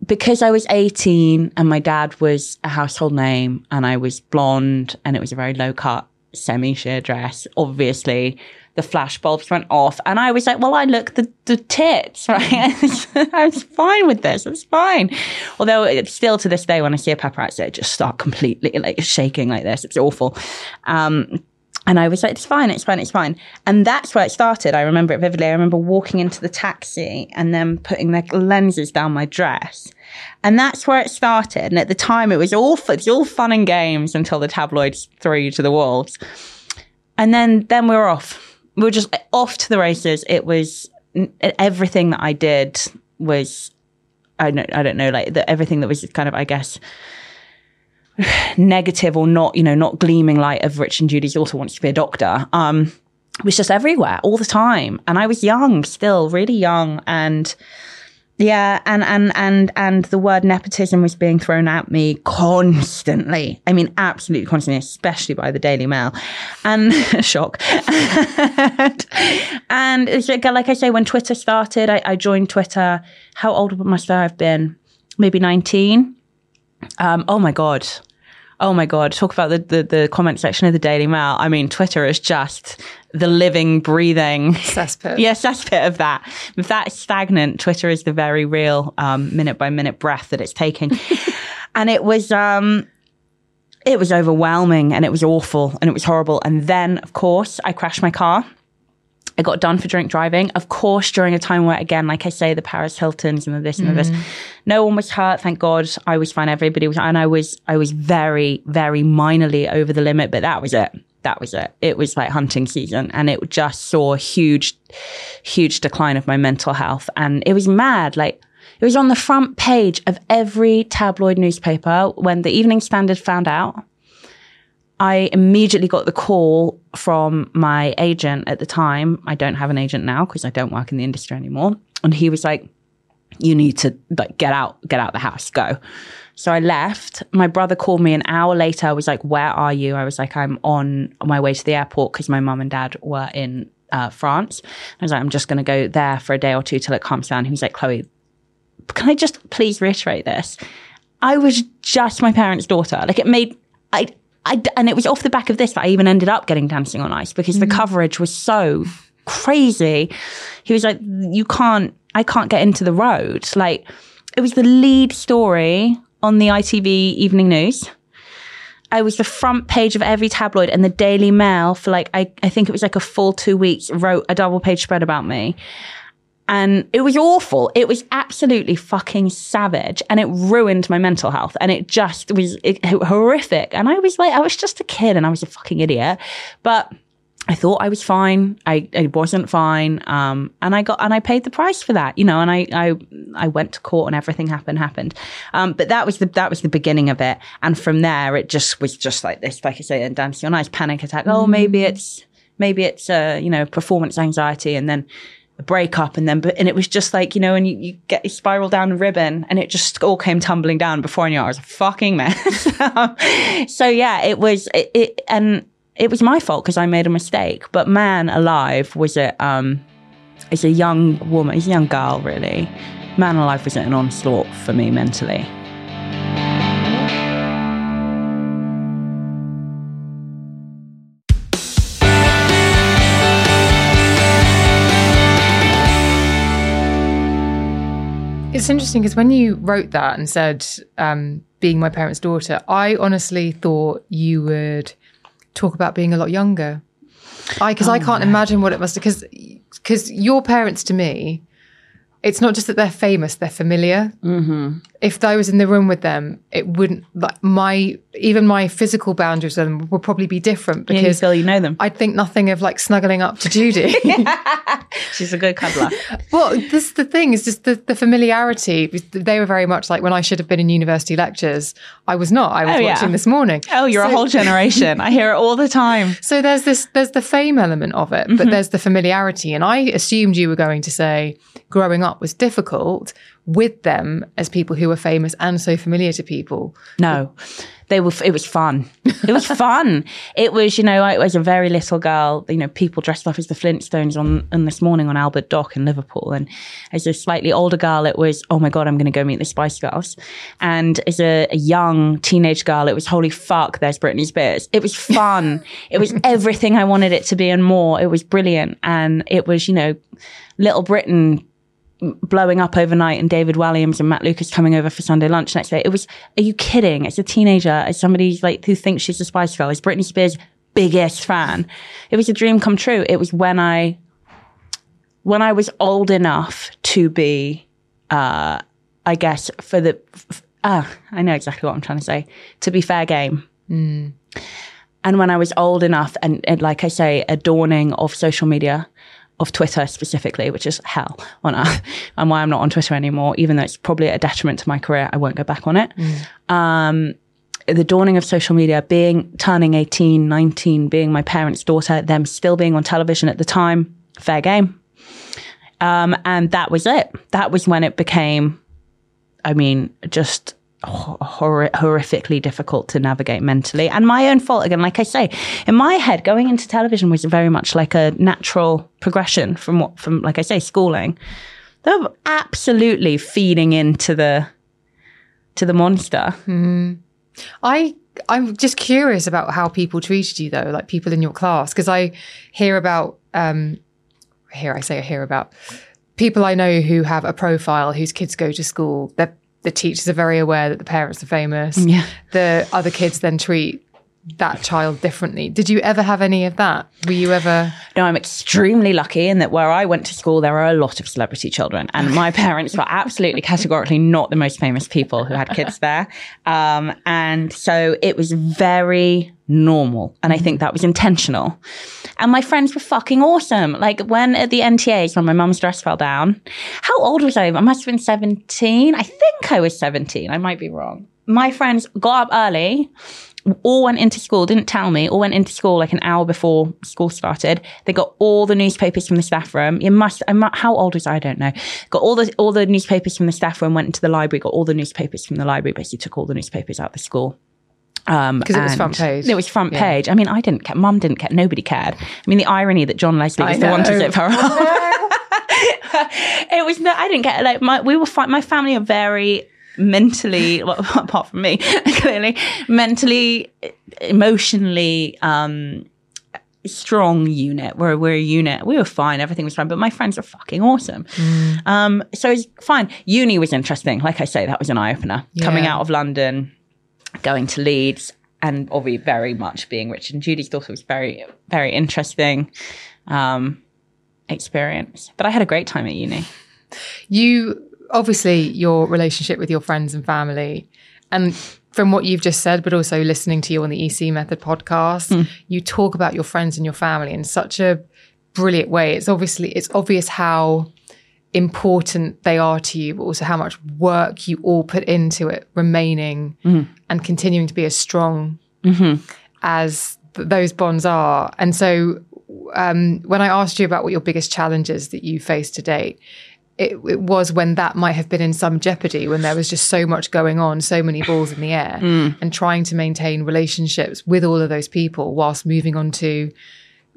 because I was 18 and my dad was a household name and I was blonde and it was a very low cut semi sheer dress, obviously the flash bulbs went off and I was like, well, I look the, the tits, right? I was fine with this. It's fine. Although it's still to this day, when I see a paparazzi, I just start completely like shaking like this. It's awful. Um, and I was like, it's fine, it's fine, it's fine. And that's where it started. I remember it vividly. I remember walking into the taxi and then putting the lenses down my dress. And that's where it started. And at the time, it was all, it was all fun and games until the tabloids threw you to the wolves. And then, then we were off. We were just off to the races. It was everything that I did was, I don't, I don't know, like the, everything that was kind of, I guess, negative or not, you know, not gleaming light of Rich and Judy's daughter wants to be a doctor. Um, was just everywhere all the time. And I was young still, really young. And yeah, and and and and the word nepotism was being thrown at me constantly. I mean, absolutely constantly, especially by the Daily Mail. And shock. and, it's like, like I say, when Twitter started, I, I joined Twitter. How old must I have been? Maybe nineteen. Um, oh my god. Oh my god. Talk about the, the the comment section of the Daily Mail. I mean, Twitter is just the living, breathing Cesspit. yeah, cesspit of that. If that's stagnant, Twitter is the very real um, minute by minute breath that it's taking. and it was um it was overwhelming and it was awful and it was horrible. And then of course I crashed my car. I got done for drink driving. Of course, during a time where, again, like I say, the Paris Hiltons and the this and the this, no one was hurt. Thank God, I was fine. Everybody was, and I was, I was very, very minorly over the limit. But that was it. That was it. It was like hunting season, and it just saw a huge, huge decline of my mental health, and it was mad. Like it was on the front page of every tabloid newspaper when the Evening Standard found out. I immediately got the call from my agent at the time. I don't have an agent now because I don't work in the industry anymore. And he was like, you need to like get out, get out the house, go. So I left. My brother called me an hour later. I was like, where are you? I was like, I'm on my way to the airport because my mum and dad were in uh, France. I was like, I'm just going to go there for a day or two till it calms down. He was like, Chloe, can I just please reiterate this? I was just my parents' daughter. Like it made, I, I, and it was off the back of this that I even ended up getting Dancing on Ice because the coverage was so crazy. He was like, you can't, I can't get into the road. Like it was the lead story on the ITV Evening News. I was the front page of every tabloid and the Daily Mail for like, I, I think it was like a full two weeks, wrote a double page spread about me. And it was awful. It was absolutely fucking savage and it ruined my mental health. And it just was it, horrific. And I was like, I was just a kid and I was a fucking idiot. But I thought I was fine. I, I wasn't fine. Um, and I got, and I paid the price for that, you know, and I, I, I went to court and everything happened, happened. Um, but that was the, that was the beginning of it. And from there, it just was just like this, like I say, and dancing on ice panic attack. Oh, maybe mm. it's, maybe it's, uh, you know, performance anxiety and then a breakup and then, but, and it was just like, you know, and you, you get, you spiral down a ribbon and it just all came tumbling down before I knew I was a fucking mess. so yeah, it was, it, it and, it was my fault because I made a mistake. But man alive was it um as a young woman, it's a young girl really. Man alive was an onslaught for me mentally. It's interesting because when you wrote that and said, um, being my parents' daughter, I honestly thought you would talk about being a lot younger. I because oh, I can't imagine what it must because because your parents to me, it's not just that they're famous; they're familiar. Mm-hmm if I was in the room with them, it wouldn't like my even my physical boundaries with them would probably be different because yeah, you feel you know them. I'd think nothing of like snuggling up to Judy. She's a good cuddler. well, this the thing is just the, the familiarity. They were very much like when I should have been in university lectures, I was not. I was oh, watching this morning. Oh, you're so, a whole generation. I hear it all the time. So there's this there's the fame element of it, but mm-hmm. there's the familiarity. And I assumed you were going to say growing up was difficult with them as people who were famous and so familiar to people. No, they were. It was fun. It was fun. It was, you know, I was a very little girl. You know, people dressed up as the Flintstones on, on this morning on Albert Dock in Liverpool, and as a slightly older girl, it was, oh my god, I'm going to go meet the Spice Girls. And as a, a young teenage girl, it was, holy fuck, there's Britney Spears. It was fun. it was everything I wanted it to be and more. It was brilliant, and it was, you know, Little Britain blowing up overnight and David Walliams and Matt Lucas coming over for Sunday lunch next day. It was, are you kidding? As a teenager, as somebody like who thinks she's a Spice Girl, is Britney Spears' biggest fan. It was a dream come true. It was when I, when I was old enough to be, uh, I guess for the, ah, uh, I know exactly what I'm trying to say, to be fair game. Mm. And when I was old enough and, and like I say, a dawning of social media, of Twitter specifically, which is hell on earth, and why I'm not on Twitter anymore, even though it's probably a detriment to my career. I won't go back on it. Mm. Um, the dawning of social media, being turning 18, 19, being my parents' daughter, them still being on television at the time, fair game. Um, and that was it. That was when it became, I mean, just hor- horrifically difficult to navigate mentally. And my own fault again like i say in my head going into television was very much like a natural progression from what from like i say schooling. They were absolutely feeding into the to the monster. Mm. i i'm just curious about how people treated you though like people in your class because i hear about um here i say i hear about people I know who have a profile whose kids go to school, they're the teachers are very aware that the parents are famous. Yeah. The other kids then treat that child differently. Did you ever have any of that? Were you ever? No, I'm extremely lucky in that where I went to school, there are a lot of celebrity children, and my parents were absolutely categorically not the most famous people who had kids there. Um, and so it was very normal. And I think that was intentional. And my friends were fucking awesome. Like when at the NTAs, when my mum's dress fell down, how old was I? I must have been 17. I think I was 17. I might be wrong. My friends got up early all went into school, didn't tell me, all went into school like an hour before school started. They got all the newspapers from the staff room. You must, I'm how old was I? I don't know. Got all the, all the newspapers from the staff room, went into the library, got all the newspapers from the library, basically took all the newspapers out of the school. Um, because it was front page. It was front yeah. page. I mean, I didn't care. Mum didn't care. Nobody cared. I mean, the irony that John Leslie was the one to zip her up. it was no, I didn't get like my we were fine. My family are very mentally, well, apart from me, clearly, mentally, emotionally, um, strong unit. We're we're a unit. We were fine. Everything was fine. But my friends are fucking awesome. Um, so it's fine. Uni was interesting. Like I say, that was an eye opener. Coming out of London, going to Leeds, and obviously very much being rich and Judy's daughter was very very interesting um, experience. But I had a great time at uni. You obviously your relationship with your friends and family, and from what you've just said, but also listening to you on the EC Method podcast, hmm. you talk about your friends and your family in such a brilliant way. It's obviously it's obvious how important they are to you, but also how much work you all put into it, remaining hmm. and continuing to be as strong mm-hmm. as th- those bonds are. And so, um, when I asked you about what your biggest challenges that you face to date, it, it was when that might have been in some jeopardy, when there was just so much going on, so many balls in the air, mm. and trying to maintain relationships with all of those people whilst moving on to,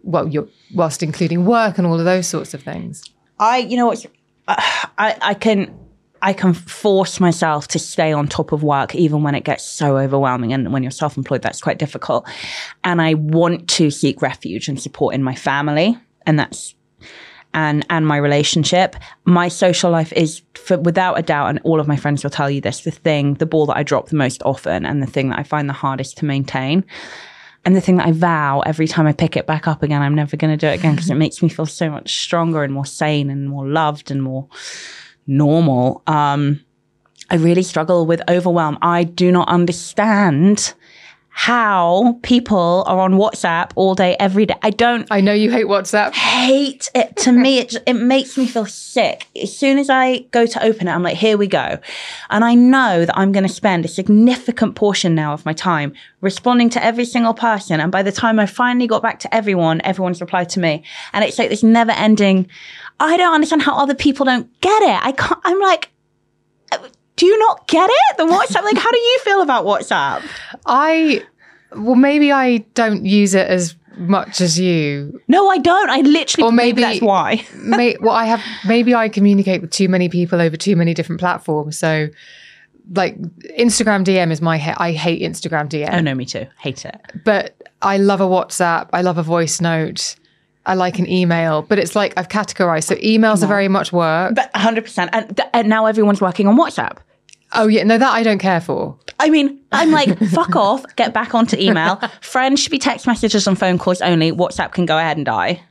well, your, whilst including work and all of those sorts of things. I, you know what, I, I can, I can force myself to stay on top of work even when it gets so overwhelming. And when you're self-employed, that's quite difficult. And I want to seek refuge and support in my family. And that's, and, and my relationship. My social life is for, without a doubt, and all of my friends will tell you this, the thing, the ball that I drop the most often and the thing that I find the hardest to maintain. And the thing that I vow every time I pick it back up again, I'm never going to do it again because it makes me feel so much stronger and more sane and more loved and more normal. Um, I really struggle with overwhelm. I do not understand how people are on WhatsApp all day, every day. I don't I know you hate WhatsApp. hate it. To me, it, it makes me feel sick. As soon as I go to open it, I'm like, here we go. And I know that I'm going to spend a significant portion now of my time responding to every single person. And by the time I finally got back to everyone, everyone's replied to me. And it's like this never ending. I don't understand how other people don't get it. I can't, I'm like, do you not get it? The WhatsApp, like, how do you feel about WhatsApp? I, well, maybe I don't use it as much as you. No, I don't. I literally, Or maybe, maybe- that's why. May, well, I have maybe I communicate with too many people over too many different platforms. So, like Instagram DM is my ha- I hate Instagram DM, Oh, no, me too. Hate it. but I love a WhatsApp. I love a voice note. I like an email, but it's like I've categorized. So emails are very much work. But 100%. And, th- and now everyone's working on WhatsApp. Oh yeah, no, that I don't care for. I mean, I'm like, fuck off, get back onto email. Friends should be text messages and phone calls only. WhatsApp can go ahead and die.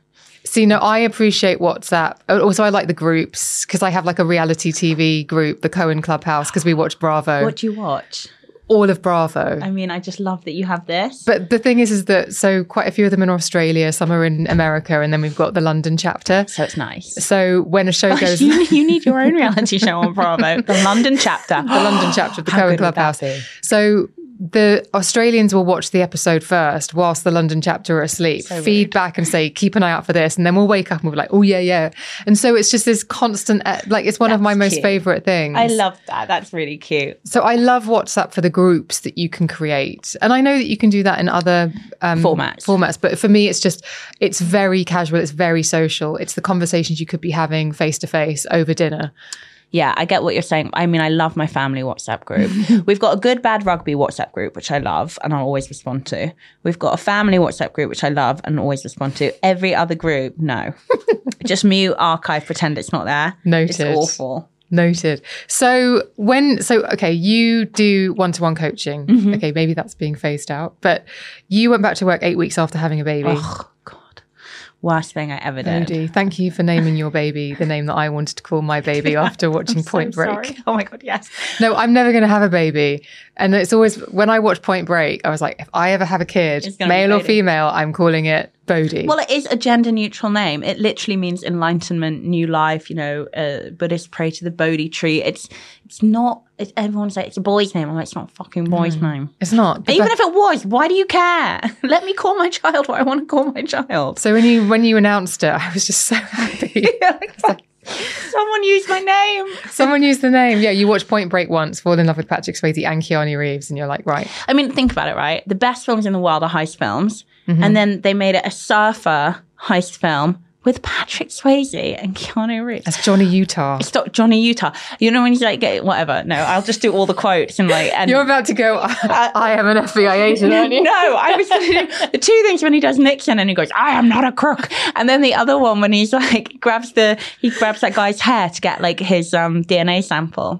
See, no, I appreciate WhatsApp. Uh, Also, I like the groups because I have like a reality TV group, the Cohen Clubhouse, because we watch Bravo, What do you watch? All of Bravo. I mean, I just love that you have this. But the thing is, is that so quite a few of them in Australia, some are in America, and then we've got the London chapter. so it's nice. So when a show goes, you, you need your own reality show on Bravo, the London chapter. The London chapter of the Cohen Clubhouse. So the Australians will watch the episode first, whilst the London chapter are asleep. feedback and say, keep an eye out for this, and then we'll wake up and we'll be like, oh yeah, yeah. And so it's just this constant, uh, like it's one of my That's most cute. favorite things. I love that. That's really cute. So I love WhatsApp for the groups that you can create, and I know that you can do that in other um, Formats. Formats, but for me, it's just it's very casual. It's very social. It's the conversations you could be having face to face over dinner. Yeah, I get what you're saying. I mean, I love my family WhatsApp group. We've got a good bad rugby WhatsApp group, which I love and I'll always respond to. We've got a family WhatsApp group, which I love and always respond to. Every other group, no. Just mute, archive, pretend it's not there. It's awful. Noted. So when so okay, you do one to one coaching. Mm-hmm. Okay, maybe that's being phased out, but you went back to work eight weeks after having a baby. Oh, God. Worst thing I ever did. Thank you for naming your baby the name that I wanted to call my baby after watching Point Break. sorry. Oh my God, yes. No, I'm never going to have a baby. And it's always when I watch Point Break, I was like, if I ever have a kid, It's gonna be male or female, I'm calling it Bodhi. Well, it is a gender neutral name. It literally means enlightenment, new life. You know, uh, Buddhists pray to the Bodhi tree. It's it's not. It's, everyone's like it's a boy's name. I'm like it's not a fucking boy's name. it's not. but Even that- if it was, why do you care? Let me call my child what I want to call my child. so when you when you announced it, I was just so happy. Someone used my name. Someone used the name. Yeah, you watch Point Break once, fall in love with Patrick Swayze and Keanu Reeves, and you're like, right. I mean, think about it, right? The best films in the world are heist films, Mm-hmm. and then they made it a surfer heist film with Patrick Swayze and Keanu Reeves. That's Johnny Utah. It's not Johnny Utah. You know when he's like, get- whatever. No, I'll just do all the quotes and like. And You're about to go, I, I am an FBI agent, aren't you? no, I was the two things when he does Nixon and he goes, I am not a crook. And then the other one when he's like grabs the he grabs that guy's hair to get like his um DNA sample.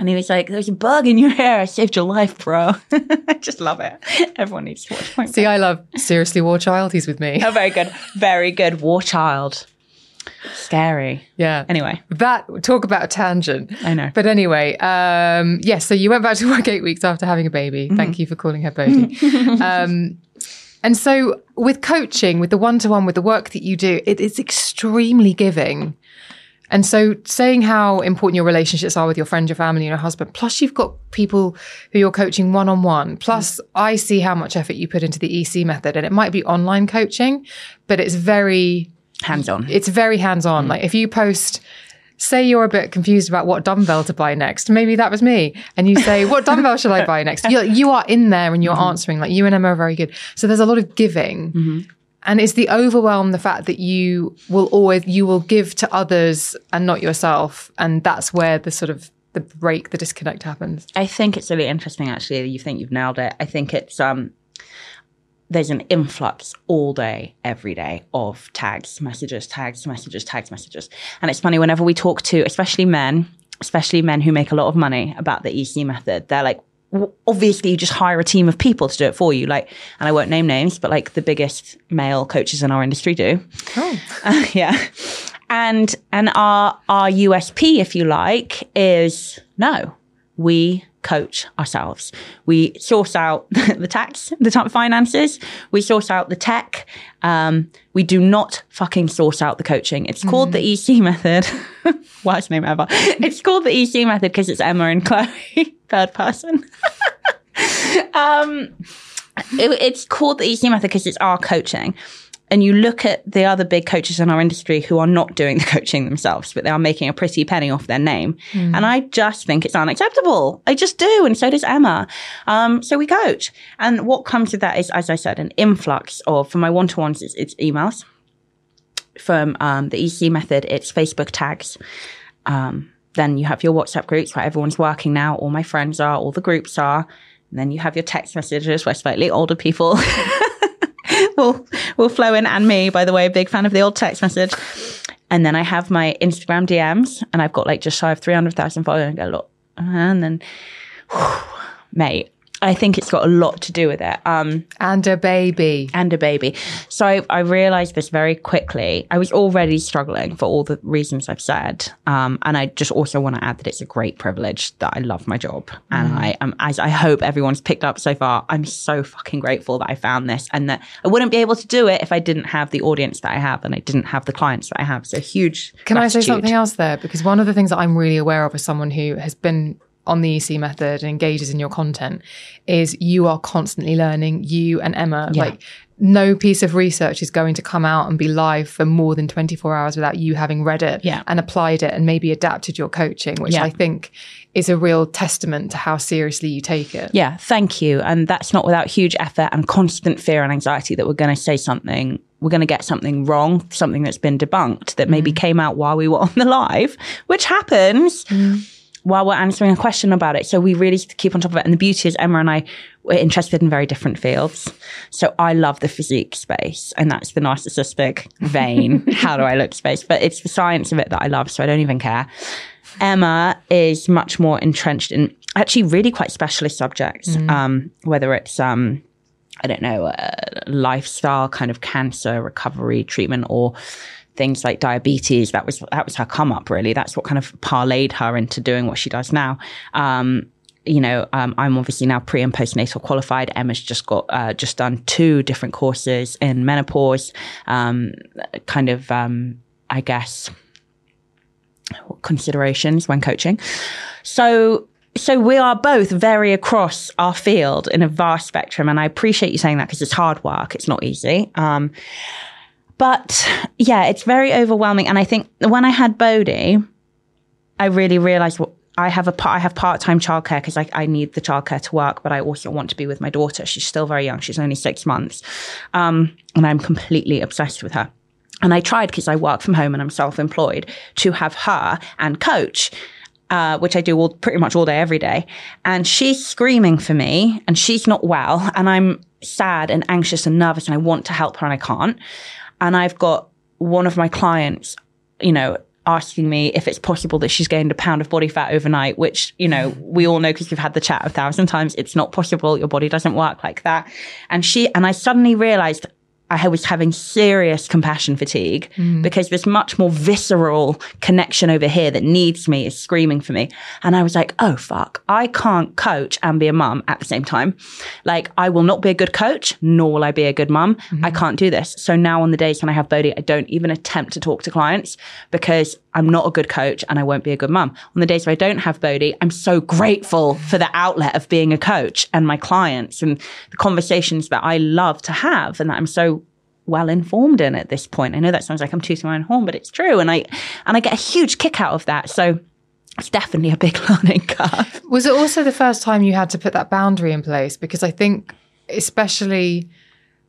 And he was like, There's a bug in your hair. I saved your life, bro. I just love it. Everyone needs to watch my See, I love Seriously War Child. He's with me. Oh, very good. Very good. War child. Scary. Yeah. Anyway. That talk about a tangent. I know. But anyway, um, yes. so you went back to work eight weeks after having a baby. Mm-hmm. Thank you for calling her Bodhi. um, and so with coaching, with the one to one, with the work that you do, it is extremely giving. And so saying how important your relationships are with your friends, your family, and your husband, plus you've got people who you're coaching one on one, plus I see how much effort you put into the EC method. And it might be online coaching, but it's very Hands on. it's very hands on. Mm. Like if you post, say you're a bit confused about what dumbbell to buy next, maybe that was me, and you say, "What dumbbell should I buy next?" You you are in there and you're mm-hmm. answering. Like you and Emma are very good. So there's a lot of giving. Mm-hmm. And it's the overwhelm, the fact that you will always you will give to others and not yourself, and that's where the sort of the break, the disconnect happens. I think it's really interesting actually. You think you've nailed it. I think it's um there's an influx all day, every day of tags, messages, tags, messages, tags, messages. And it's funny whenever we talk to especially men, especially men who make a lot of money about the EC method, they're like obviously you just hire a team of people to do it for you like and i won't name names but like the biggest male coaches in our industry do Oh, uh, yeah. And and our our USP, if you like, is no. We coach ourselves. We source out the tax, the top finances. We source out the tech. Um, we do not fucking source out the coaching. It's called the EC method. Worst name ever. It's called the EC method because it's Emma and Chloe, third person. um, it, it's called the EC method because it's our coaching. And you look at the other big coaches in our industry who are not doing the coaching themselves, but they are making a pretty penny off their name. And I just think it's unacceptable. I just do. And so does Emma. Um, so we coach. And what comes with that is, as I said, an influx of, for my one to ones, it's, it's emails. From um, the EC method, it's Facebook tags. Um, then you have your WhatsApp groups where everyone's working now. All my friends are, all the groups are. And then you have your text messages where slightly older people will will flow in, and me, by the way, big fan of the old text message. And then I have my Instagram DMs, and I've got like just shy of three hundred thousand followers. And I go, look, and then, mate, I think it's got a lot to do with it. Um, and a baby. and a baby. So I, I realized this very quickly. I was already struggling for all the reasons I've said. Um, and I just also want to add that it's a great privilege that I love my job. And I am, as I hope everyone's picked up so far, I'm so fucking grateful that I found this and that I wouldn't be able to do it if I didn't have the audience that I have and I didn't have the clients that I have. So huge. Can I say something else there? Because one of the things that I'm really aware of as someone who has been on the EC method and engages in your content is you are constantly learning. You and Emma, Yeah. like no piece of research is going to come out and be live for more than 24 hours without you having read it Yeah. and applied it and maybe adapted your coaching, which Yeah. I think is a real testament to how seriously you take it. Yeah, thank you. And that's not without huge effort and constant fear and anxiety that we're going to say something, we're going to get something wrong, something that's been debunked that maybe mm. came out while we were on the live, which happens. Mm. While we're answering a question about it. So we really keep on top of it. And the beauty is Emma and I were interested in very different fields. So I love the physique space and that's the narcissistic vein. How do I look space? But it's the science of it that I love. So I don't even care. Emma is much more entrenched in actually really quite specialist subjects, um, whether it's, um, I don't know, uh, lifestyle kind of cancer recovery treatment or things like diabetes. That was that was her come up really. That's what kind of parlayed her into doing what she does now. Um, you know, um, I'm obviously now pre and postnatal qualified. Emma's just got uh, just done two different courses in menopause, um, kind of, um, I guess, considerations when coaching. So so we are both very across our field in a vast spectrum and i appreciate you saying that because it's hard work it's not easy um, but yeah it's very overwhelming and i think when i had bodhi i really realized what I have a I have part time childcare because I, I need the childcare to work, but I also want to be with my daughter. She's still very young; she's only six months, um, and I'm completely obsessed with her. And I tried because I work from home and I'm self employed to have her and coach. Uh, which I do all pretty much all day, every day. And she's screaming for me and she's not well. And I'm sad and anxious and nervous and I want to help her and I can't. And I've got one of my clients, you know, asking me if it's possible that she's gained a pound of body fat overnight, which, you know, we all know because we've had the chat a thousand times. It's not possible. Your body doesn't work like that. And she, and I suddenly realized I was having serious compassion fatigue mm. because this much more visceral connection over here that needs me is screaming for me. And I was like, oh, fuck, I can't coach and be a mum at the same time. Like, I will not be a good coach, nor will I be a good mum. Mm-hmm. I can't do this. So now on the days when I have Bodhi, I don't even attempt to talk to clients because I'm not a good coach and I won't be a good mum. On the days where I don't have Bodhi, I'm so grateful for the outlet of being a coach and my clients and the conversations that I love to have and that I'm so well informed in at this point. I know that sounds like I'm tooting my own horn, but it's true. And I and I get a huge kick out of that. So it's definitely a big learning curve. Was it also the first time you had to put that boundary in place? Because I think especially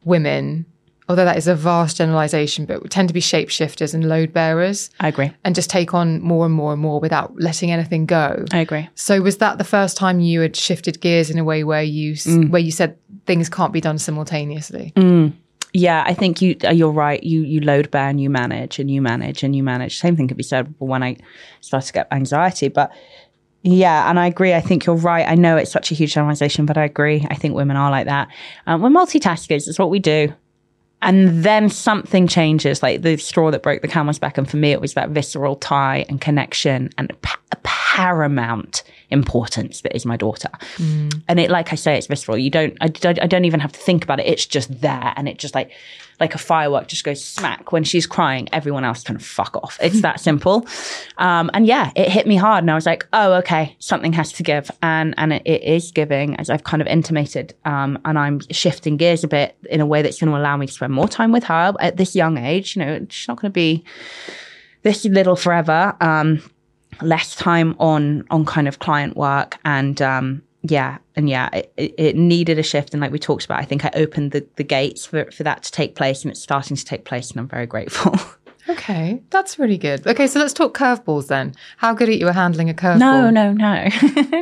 women although that is a vast generalization, but tend to be shapeshifters and load bearers. I agree. And just take on more and more and more without letting anything go. I agree. So was that the first time you had shifted gears in a way where you mm. where you said things can't be done simultaneously? Mm. Yeah, I think you uh, you're right. You you load bear and you manage and you manage and you manage. Same thing could be said when I started to get anxiety, but yeah, and I agree. I think you're right. I know it's such a huge generalization, but I agree. I think women are like that. Um, we're multitaskers. It's what we do and then something changes like the straw that broke the camel's back and for me it was that visceral tie and connection and a paramount importance that is my daughter. Mm. and it like i say it's visceral. You don't I, I don't even have to think about it. It's just there and it just like like a firework just goes smack. When she's crying everyone else can fuck off. It's that simple. Um, and yeah it hit me hard and i was like oh okay something has to give. And and it, it is giving as i've kind of intimated um, and i'm shifting gears a bit in a way that's going to allow me to spend more time with her at this young age. You know she's not going to be this little forever. Um, less time on on kind of client work and um, yeah, and yeah, it, it, needed a shift. And like we talked about, I think I opened the, the gates for, for that to take place and it's starting to take place. And I'm very grateful. Okay, that's really good. Okay, so let's talk curveballs then. How good are you at handling a curveball? No, no, no,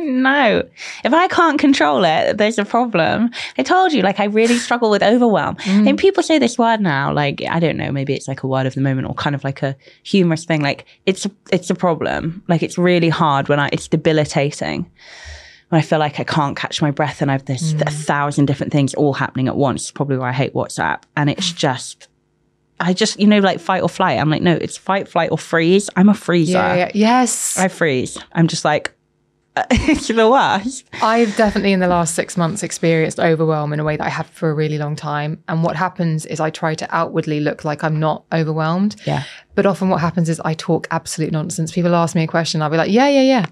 no. If I can't control it, there's a problem. I told you, like, I really struggle with overwhelm. Mm. And people say this word now, like, I don't know, maybe it's like a word of the moment or kind of like a humorous thing. Like, it's a, it's a problem. Like, it's really hard when I, it's debilitating when I feel like I can't catch my breath and I've this mm. a thousand different things all happening at once. Probably why I hate WhatsApp. And it's just, I just, you know, like fight or flight. I'm like, no, it's fight, flight, or freeze. I'm a freezer. Yeah, yeah. Yes. I freeze. I'm just like, it's the worst. I've definitely in the last six months experienced overwhelm in a way that I have for a really long time. And what happens is I try to outwardly look like I'm not overwhelmed. Yeah. But often what happens is I talk absolute nonsense. People ask me a question, I'll be like, yeah, yeah, yeah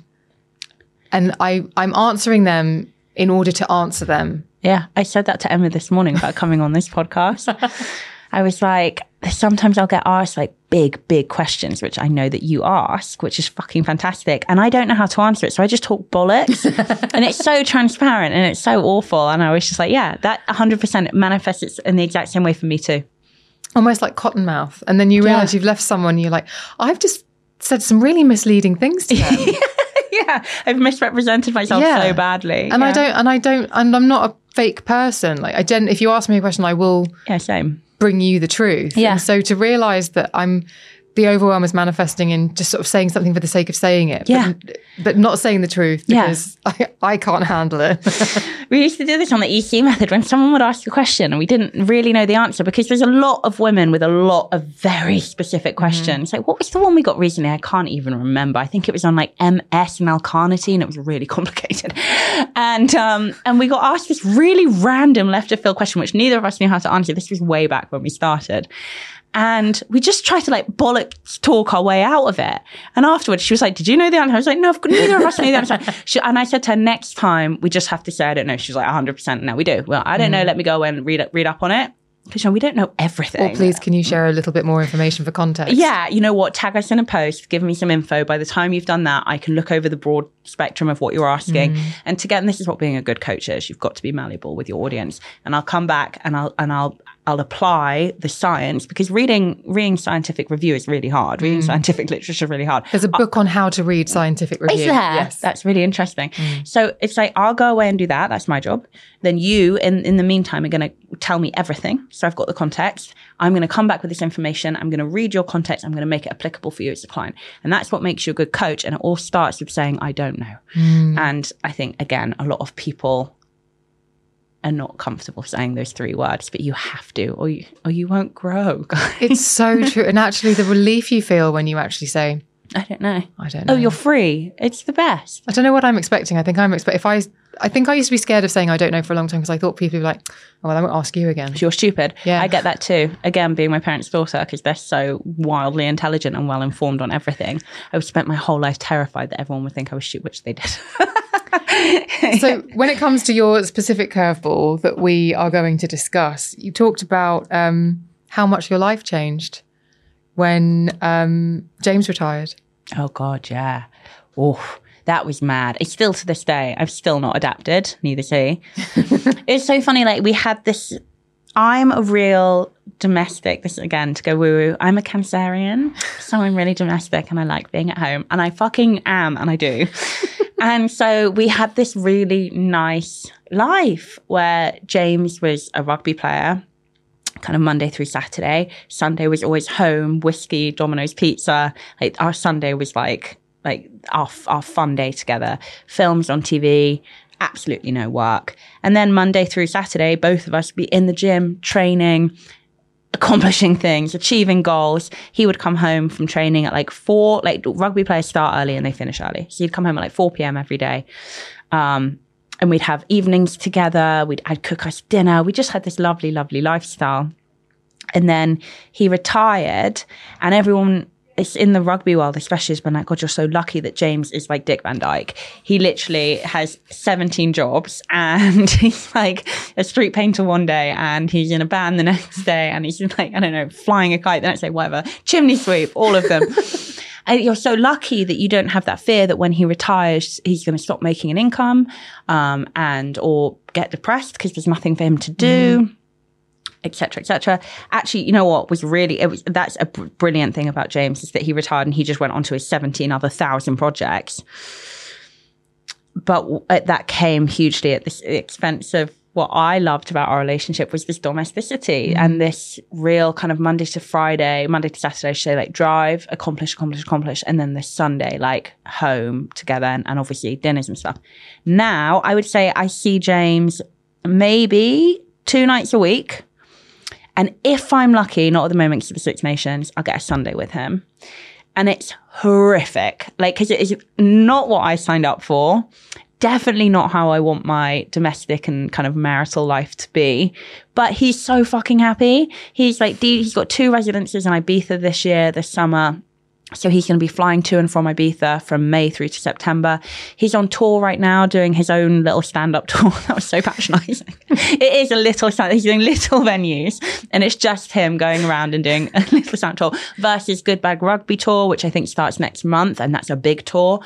and I I'm answering them in order to answer them. Yeah, I said that to Emma this morning about coming on this podcast. I was like, sometimes I'll get asked like big, big questions, which I know that you ask, which is fucking fantastic. And I don't know how to answer it. So I just talk bollocks and it's so transparent and it's so awful. And I was just like, yeah, that 100% manifests in the exact same way for me too. Almost like cotton mouth. And then you realize yeah. you've left someone, you're like, I've just said some really misleading things to them. yeah, I've misrepresented myself yeah. so badly. And yeah. I don't, and I don't, and I'm not a fake person. Like I don't, if you ask me a question, I will yeah, same. Bring you the truth. Yeah. And so to realize that I'm, the overwhelm is manifesting in just sort of saying something for the sake of saying it. Yeah. But, but not saying the truth because yeah. I, I can't handle it. we used to do this on the EC method when someone would ask a question and we didn't really know the answer because there's a lot of women with a lot of very specific mm-hmm. questions. Mm-hmm. Like, what was the one we got recently? I can't even remember. I think it was on like MS and L-carnitine and it was really complicated. and, um, and we got asked this really random left of field question, which neither of us knew how to answer. This was way back when we started. And we just tried to like bollock talk our way out of it. And afterwards, she was like, Did you know the answer? I was like, No, neither of us knew the answer. She, and I said to her, Next time, we just have to say, I don't know. She was like, 100%. No, we do. Well, I don't mm. know. Let me go and read, read up on it. Because we don't know everything. Well, please, can you share a little bit more information for context? Yeah, you know what? Tag us in a post, give me some info. By the time you've done that, I can look over the broad spectrum of what you're asking. Mm. And to get, and this is what being a good coach is. You've got to be malleable with your audience. And I'll come back and I'll and I'll I'll apply the science because reading reading scientific review is really hard. Reading mm. scientific literature is really hard. There's a uh, book on how to read scientific review. Is there? Yes. That's really interesting. Mm. So it's like I'll go away and do that. That's my job. Then you, in in the meantime, are going to tell me everything. So I've got the context. I'm going to come back with this information. I'm going to read your context. I'm going to make it applicable for you as a client, and that's what makes you a good coach. And it all starts with saying I don't know. Mm. And I think again, a lot of people are not comfortable saying those three words, but you have to, or you or you won't grow. It's so true. And actually, the relief you feel when you actually say, I don't know. I don't know. Oh, you're free. It's the best. I don't know what I'm expecting. I think I'm expect if I I think I used to be scared of saying I don't know for a long time because I thought people would be like, oh, well, I won't ask you again. You're stupid. Yeah. I get that too. Again, being my parents' daughter, because they're so wildly intelligent and well informed on everything. I've spent my whole life terrified that everyone would think I was stupid, which they did. So when it comes to your specific curveball that we are going to discuss, you talked about um, how much your life changed when um, James retired. oh, God, yeah. Oh, that was mad. It's still to this day. I've still not adapted, neither he. it's so funny. Like, we had this. I'm a real domestic. This again to go woo woo. I'm a Cancerian, so I'm really domestic and I like being at home, and I fucking am, and I do. and so we had this really nice life where James was a rugby player, kind of Monday through Saturday. Sunday was always home, whiskey, Domino's pizza. Like our Sunday was like like our our fun day together. Films on TV, absolutely no work. And then Monday through Saturday, both of us be in the gym, training, accomplishing things, achieving goals. He would come home from training at like four, like rugby players start early and they finish early. So he'd come home at like 4 p.m. every day. Um, and we'd have evenings together. We'd, I'd cook us dinner. We just had this lovely, lovely lifestyle. And then he retired and everyone, it's in the rugby world, especially has been like, God, you're so lucky that James is like Dick Van Dyke. He literally has 17 jobs and he's like a street painter one day and he's in a band the next day and he's like, I don't know, flying a kite the next day, whatever, chimney sweep, all of them. And you're so lucky that you don't have that fear that when he retires, he's going to stop making an income, um, and or get depressed because there's nothing for him to do etc etc actually you know what was really it was that's a br- brilliant thing about james is that he retired and he just went on to his 17 other thousand projects but w- that came hugely at the expense of what I loved about our relationship was this domesticity mm. and this real kind of Monday to Friday, Monday to Saturday, say like drive, accomplish, accomplish, accomplish, and then this Sunday, like home together and, and obviously dinners and stuff. Now I would say I see James maybe two nights a week. And if I'm lucky, not at the moment because of the Six Nations, I'll get a Sunday with him. And it's horrific. Like, because it is not what I signed up for. Definitely not how I want my domestic and kind of marital life to be. But he's so fucking happy. He's like, he's got two residences in Ibiza this year, this summer. So he's going to be flying to and from Ibiza from May through to September. He's on tour right now doing his own little stand-up tour. That was so patronizing. it is a little stand. He's doing little venues and it's just him going around and doing a little stand up tour versus Good Bag Rugby tour, which I think starts next month. And that's a big tour.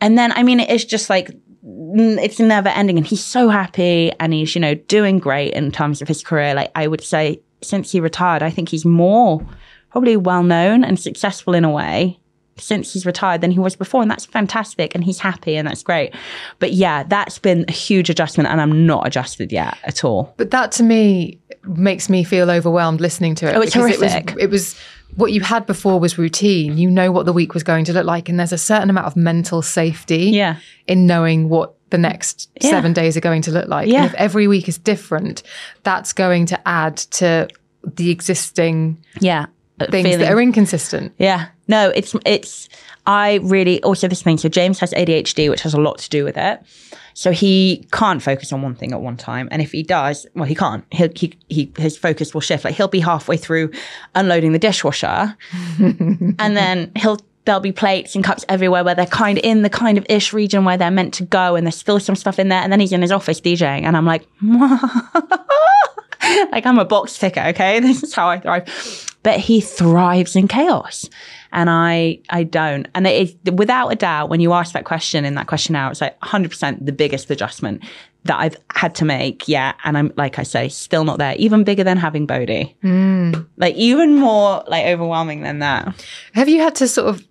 And then, I mean, it is just like, mm, it's never ending and he's so happy and he's, you know, doing great in terms of his career. Like I would say since he retired, I think he's more probably well known and successful in a way since he's retired than he was before. And that's fantastic. And he's happy and that's great. But yeah, that's been a huge adjustment and I'm not adjusted yet at all. But that to me makes me feel overwhelmed listening to it. Oh, it's horrific. It was, it was what you had before was routine. You know what the week was going to look like, and there's a certain amount of mental safety Yeah. in knowing what the next Yeah. seven days are going to look like. Yeah. And if every week is different, that's going to add to the existing Yeah. Uh, things Feeling- that are inconsistent. Yeah. No, it's it's I really also this thing. So James has ADHD, which has a lot to do with it. So he can't focus on one thing at one time. And if he does, well, he can't. He'll, he he his focus will shift. Like he'll be halfway through unloading the dishwasher, and then he'll there'll be plates and cups everywhere where they're kind of in the kind of ish region where they're meant to go, and there's still some stuff in there. And then he's in his office DJing, and I'm like. like I'm a box ticker, okay? This is how I thrive. But he thrives in chaos. And I, I don't. And it is without a doubt, when you ask that question in that question now, it's like 100% the biggest adjustment that I've had to make. Yeah. And I'm, like I say, still not there. Even bigger than having Bodhi. Mm. Like even more like overwhelming than that. Have you had to sort of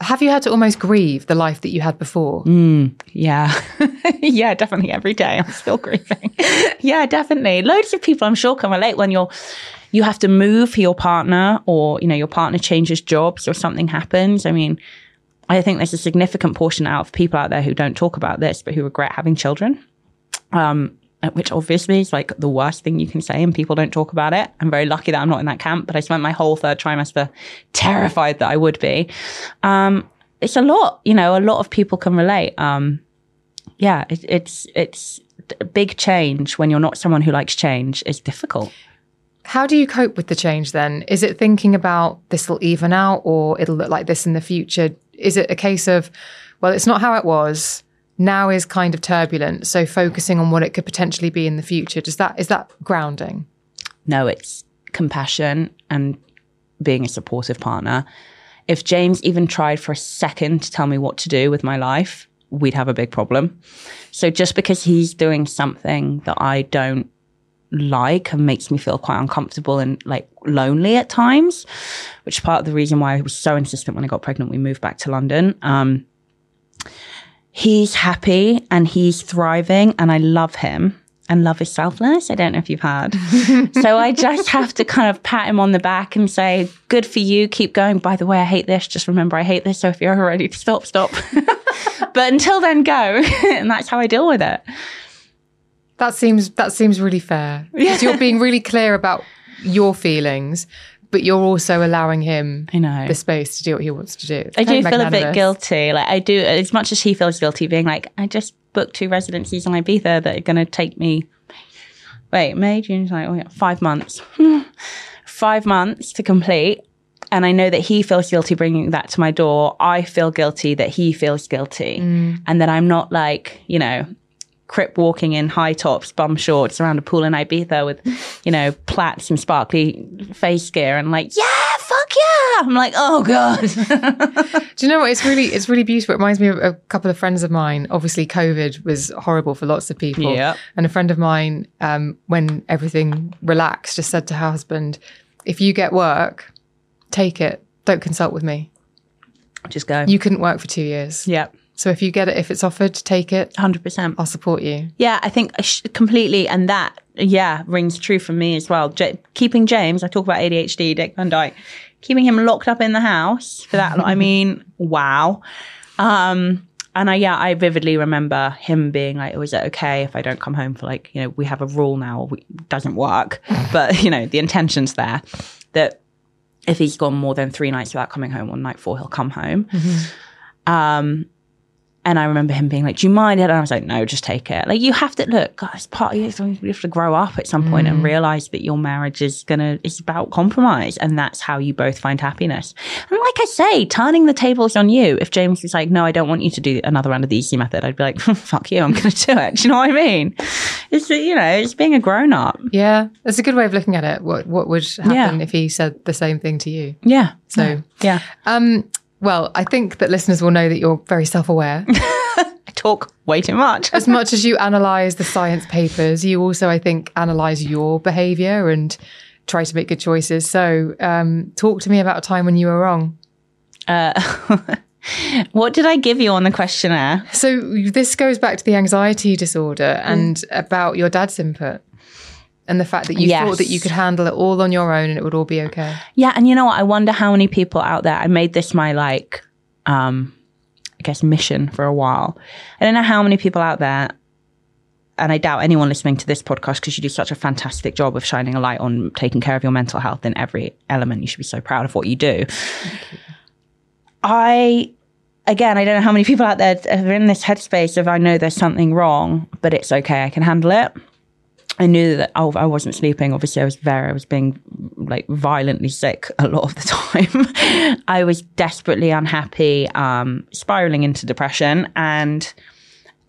have you had to almost grieve the life that you had before? Mm, yeah. yeah, definitely every day. I'm still grieving. yeah, definitely. Loads of people I'm sure can relate when you're you have to move for your partner or, you know, your partner changes jobs or something happens. I mean, I think there's a significant portion out of people out there who don't talk about this, but who regret having children. Um, which obviously is like the worst thing you can say and people don't talk about it. I'm very lucky that I'm not in that camp, but I spent my whole third trimester terrified that I would be. Um, it's a lot, you know, a lot of people can relate. Um, yeah, it, it's, it's a big change when you're not someone who likes change is difficult. How do you cope with the change then? Is it thinking about this will even out or it'll look like this in the future? Is it a case of, well, it's not how it was now is kind of turbulent. So focusing on what it could potentially be in the future. Does that is that grounding? No, it's compassion and being a supportive partner. If James even tried for a second to tell me what to do with my life, we'd have a big problem. So just because he's doing something that I don't like and makes me feel quite uncomfortable and like lonely at times, which is part of the reason why I was so insistent when I got pregnant, we moved back to London. Um, he's happy and he's thriving and I love him. And love is selfless. I don't know if you've heard. so I just have to kind of pat him on the back and say, good for you. Keep going. By the way, I hate this. Just remember, I hate this. So if you're ready to stop, stop. but until then, go. and that's how I deal with it. That seems that seems really fair. Because you're being really clear about your feelings, but you're also allowing him I know. the space to do what he wants to do. I do feel a bit guilty. Like I do, as much as he feels guilty, being like, I just booked two residencies in Ibiza that are going to take me. Wait, May, June, July, oh yeah, five months. five months to complete. And I know that he feels guilty bringing that to my door. I feel guilty that he feels guilty. Mm. And that I'm not like, you know, crip walking in high tops, bum shorts around a pool in Ibiza with, you know, plaits and sparkly face gear and like, yeah, fuck yeah. I'm like, oh God. Do you know what? It's really it's really beautiful. It reminds me of a couple of friends of mine. Obviously, COVID was horrible for lots of people. Yep. And a friend of mine, um, when everything relaxed, just said to her husband, "If you get work, take it. Don't consult with me. Just go. You couldn't work for two years. yeah. So if you get it, if it's offered, take it. 100%. I'll support you. Yeah, I think sh- completely. And that, yeah, rings true for me as well. J- keeping James, I talk about ADHD, Dick Van Dyke, keeping him locked up in the house for that. I mean, wow. Um, and I, yeah, I vividly remember him being like, "Was it okay if I don't come home for like, you know, we have a rule now, we, it doesn't work, but you know, the intention's there that if he's gone more than three nights without coming home on night four, he'll come home." Um, and I remember him being like, "Do you mind it?" And I was like, "No, just take it." Like you have to look, guys. Part of you, you have to grow up at some point and realize that your marriage is gonna it's about compromise, and that's how you both find happiness. And like I say, turning the tables on you. If James was like, "No, I don't want you to do another round of the EC method," I'd be like, "Fuck you, I'm gonna do it." Do you know what I mean? It's you know, it's being a grown up. Yeah, that's a good way of looking at it. What what would happen Yeah. if he said the same thing to you? Yeah. So, Yeah. um, well, I think that listeners will know that you're very self-aware. I talk way too much. as much as you analyze the science papers, you also, I think, analyze your behavior and try to make good choices. So, um, talk to me about a time when you were wrong. what did I give you on the questionnaire? So, this goes back to the anxiety disorder and about your dad's input and the fact that you Yes. thought that you could handle it all on your own and it would all be okay. Yeah, and you know what? I wonder how many people out there. I made this my like, um, I guess mission for a while. I don't know how many people out there, and I doubt anyone listening to this podcast because you do such a fantastic job of shining a light on taking care of your mental health in every element. You should be so proud of what you do. I. Again, I don't know how many people out there are in this headspace of I know there's something wrong, but it's okay. I can handle it. I knew that I wasn't sleeping. Obviously, I was very, I was being like violently sick a lot of the time. I was desperately unhappy, um, spiraling into depression. And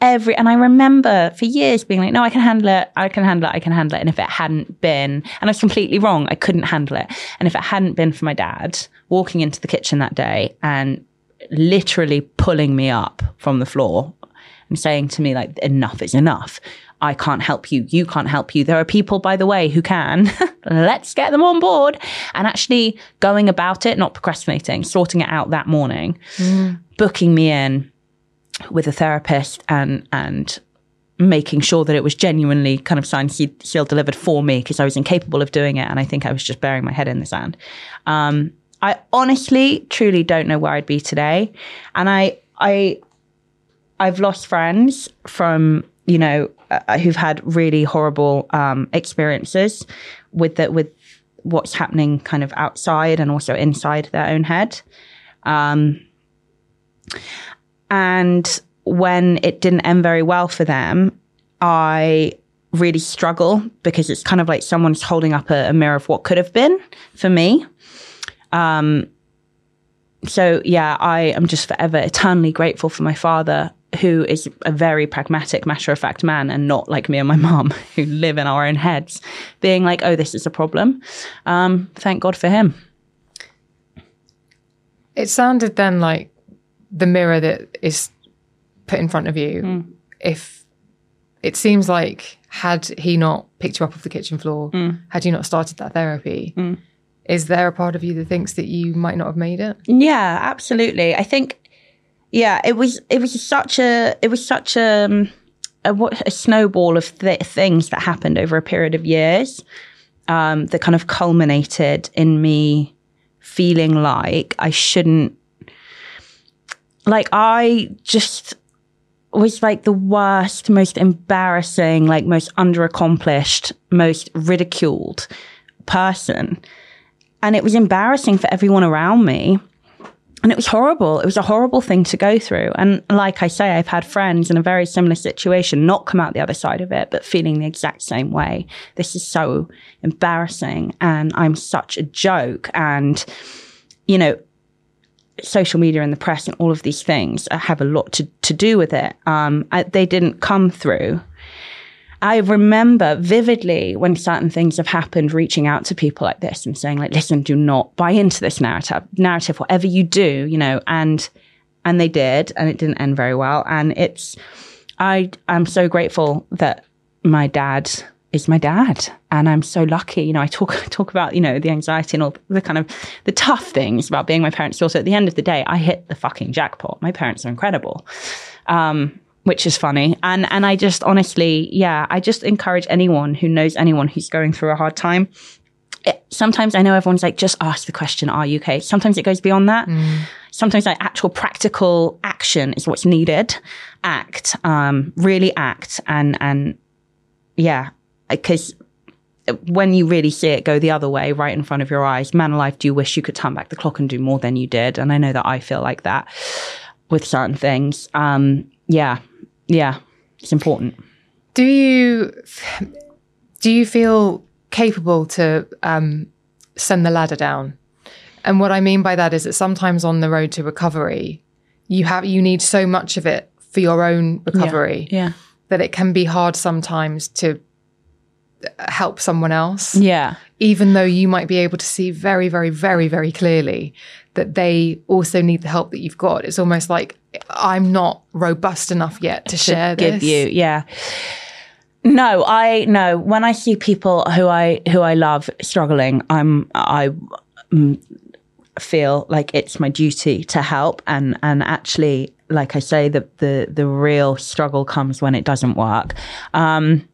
every, and I remember for years being like, no, I can handle it. I can handle it. I can handle it. And if it hadn't been, and I was completely wrong, I couldn't handle it. And if it hadn't been for my dad walking into the kitchen that day and literally pulling me up from the floor and saying to me like, enough is enough. I can't help you. You can't help you. There are people, by the way, who can. Let's get them on board and actually going about it, not procrastinating, sorting it out that morning, mm. booking me in with a therapist and, and making sure that it was genuinely kind of signed, sealed, delivered for me because I was incapable of doing it. And I think I was just burying my head in the sand. Um, I honestly, truly don't know where I'd be today. And I, I, I've lost friends from you know, uh, who've had really horrible um, experiences with the, with what's happening kind of outside and also inside their own head. Um, and when it didn't end very well for them, I really struggle because it's kind of like someone's holding up a, a mirror of what could have been for me. Um, so yeah, I am just forever eternally grateful for my father who is a very pragmatic, matter of fact man and not like me and my mom who live in our own heads, being like, oh, this is a problem. Um, thank God for him. It sounded then like the mirror that is put in front of you. Mm. If it seems like, had he not picked you up off the kitchen floor, mm. had you not started that therapy, mm. is there a part of you that thinks that you might not have made it? Yeah, absolutely. I think yeah, it was it was such a it was such a um, a, a snowball of th- things that happened over a period of years um, that kind of culminated in me feeling like I shouldn't like I just was like the worst, most embarrassing, like most underaccomplished, most ridiculed person. And it was embarrassing for everyone around me and it was horrible. It was a horrible thing to go through. And like I say, I've had friends in a very similar situation not come out the other side of it, but feeling the exact same way. This is so embarrassing and I'm such a joke. And, you know, social media and the press and all of these things have a lot to, to do with it. Um, I, they didn't come through I remember vividly when certain things have happened, reaching out to people like this and saying, like, listen, do not buy into this narrative, narrative, whatever you do, you know, and, and they did, and it didn't end very well. And it's, I, I'm so grateful that my dad is my dad. And I'm so lucky. You know, I talk talk about, you know, the anxiety and all the kind of the tough things about being my parents' daughter. At the end of the day, I hit the fucking jackpot. My parents are incredible. Um, which is funny. And and I just honestly, yeah, I just encourage anyone who knows anyone who's going through a hard time. It, sometimes I know everyone's like, just ask the question, are you okay? Sometimes it goes beyond that. Mm. Sometimes like actual practical action is what's needed. Act, um, really act and and yeah, because when you really see it go the other way right in front of your eyes, man alive, do you wish you could turn back the clock and do more than you did? And I know that I feel like that with certain things. Um, yeah, yeah, it's important. Do you do you feel capable to um, send the ladder down? And what I mean by that is that sometimes on the road to recovery, you have you need so much of it for your own recovery yeah, yeah. that it can be hard sometimes to help someone else. Yeah. Even though you might be able to see very, very, very, very clearly that they also need the help that you've got. It's almost like I'm not robust enough yet to, to share give you. Yeah. No, I no. When I see people who I who I love struggling, I'm I mm, feel like it's my duty to help and and actually like I say the the the real struggle comes when it doesn't work. Um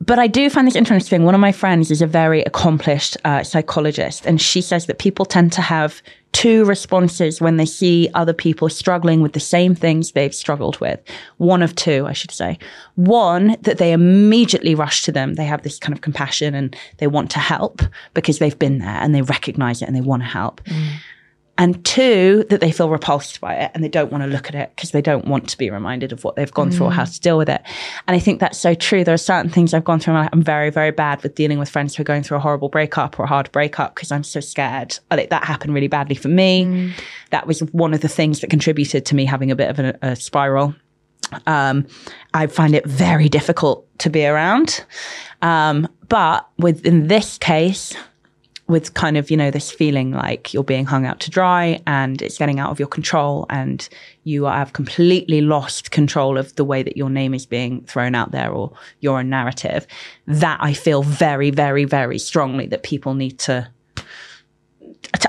but I do find this interesting. One of my friends is a very accomplished uh, psychologist, and she says that people tend to have two responses when they see other people struggling with the same things they've struggled with. One of two, I should say. One, that they immediately rush to them. They have this kind of compassion and they want to help because they've been there and they recognize it and they want to help. Mm and two, that they feel repulsed by it and they don't want to look at it because they don't want to be reminded of what they've gone mm. through or how to deal with it. And I think that's so true. There are certain things I've gone through and I'm very, very bad with dealing with friends who are going through a horrible breakup or a hard breakup because I'm so scared. Like, that happened really badly for me. Mm. That was one of the things that contributed to me having a bit of a, a spiral. Um, I find it very difficult to be around. Um, but within this case, with kind of, you know, this feeling like you're being hung out to dry and it's getting out of your control and you have completely lost control of the way that your name is being thrown out there or your own narrative, that I feel very, very, very strongly that people need to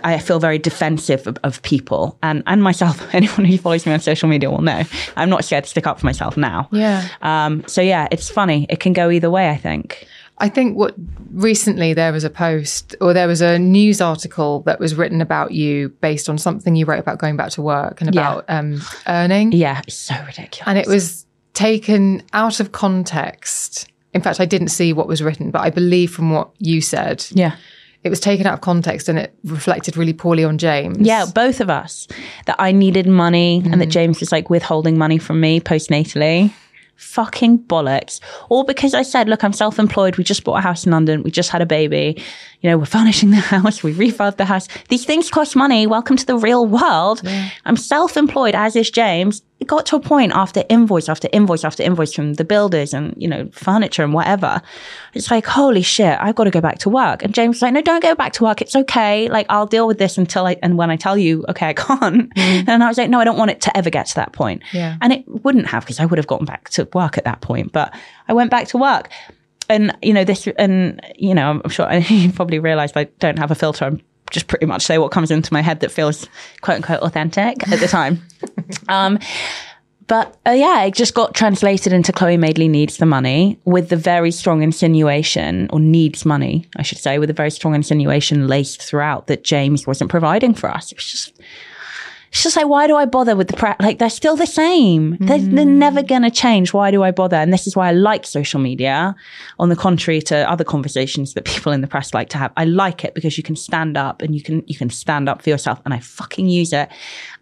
I feel very defensive of, of, people and, and myself. Anyone who follows me on social media will know I'm not scared to stick up for myself now. Yeah. Um, so yeah, it's funny. It can go either way, I think. I think what recently there was a post or there was a news article that was written about you based on something you wrote about going back to work and about yeah. um, earning. Yeah, it's so ridiculous. And it was taken out of context. In fact, I didn't see what was written, but I believe from what you said. Yeah it was taken out of context and it reflected really poorly on James. Yeah, both of us. That I needed money mm. and that mm. James was like withholding money from me postnatally. Fucking bollocks. All because I said, look, I'm self employed. We just bought a house in London. We just had a baby. You know, we're furnishing the house. We refurbed the house. These things cost money. Welcome to the real world. Yeah. I'm self employed, as is James got to a point after invoice after invoice after invoice from the builders and, you know, furniture and whatever. It's like, holy shit, I've got to go back to work. And James was like, no, don't go back to work. It's okay. Like, I'll deal with this until I, and when I tell you, okay, I can't. Mm. And I was like, no, I don't want it to ever get to that point. Yeah. And it wouldn't have because I would have gotten back to work at that point. But I went back to work and you know this and you know i'm sure you probably realized i don't have a filter i'm just pretty much say what comes into my head that feels quote unquote authentic at the time. um, but uh, yeah, it just got translated into Chloe Madeley needs the money with the very strong insinuation, or needs money, I should say, with a very strong insinuation laced throughout that James wasn't providing for us. It was just, it's just like, why do I bother with the pre- like they're still the same. Mm. They're, they're mm. never going to change. Why do I bother? And this is why I like social media. On the contrary to other conversations that people in the press like to have, I like it because you can stand up and you can you can stand up for yourself. And I fucking use it.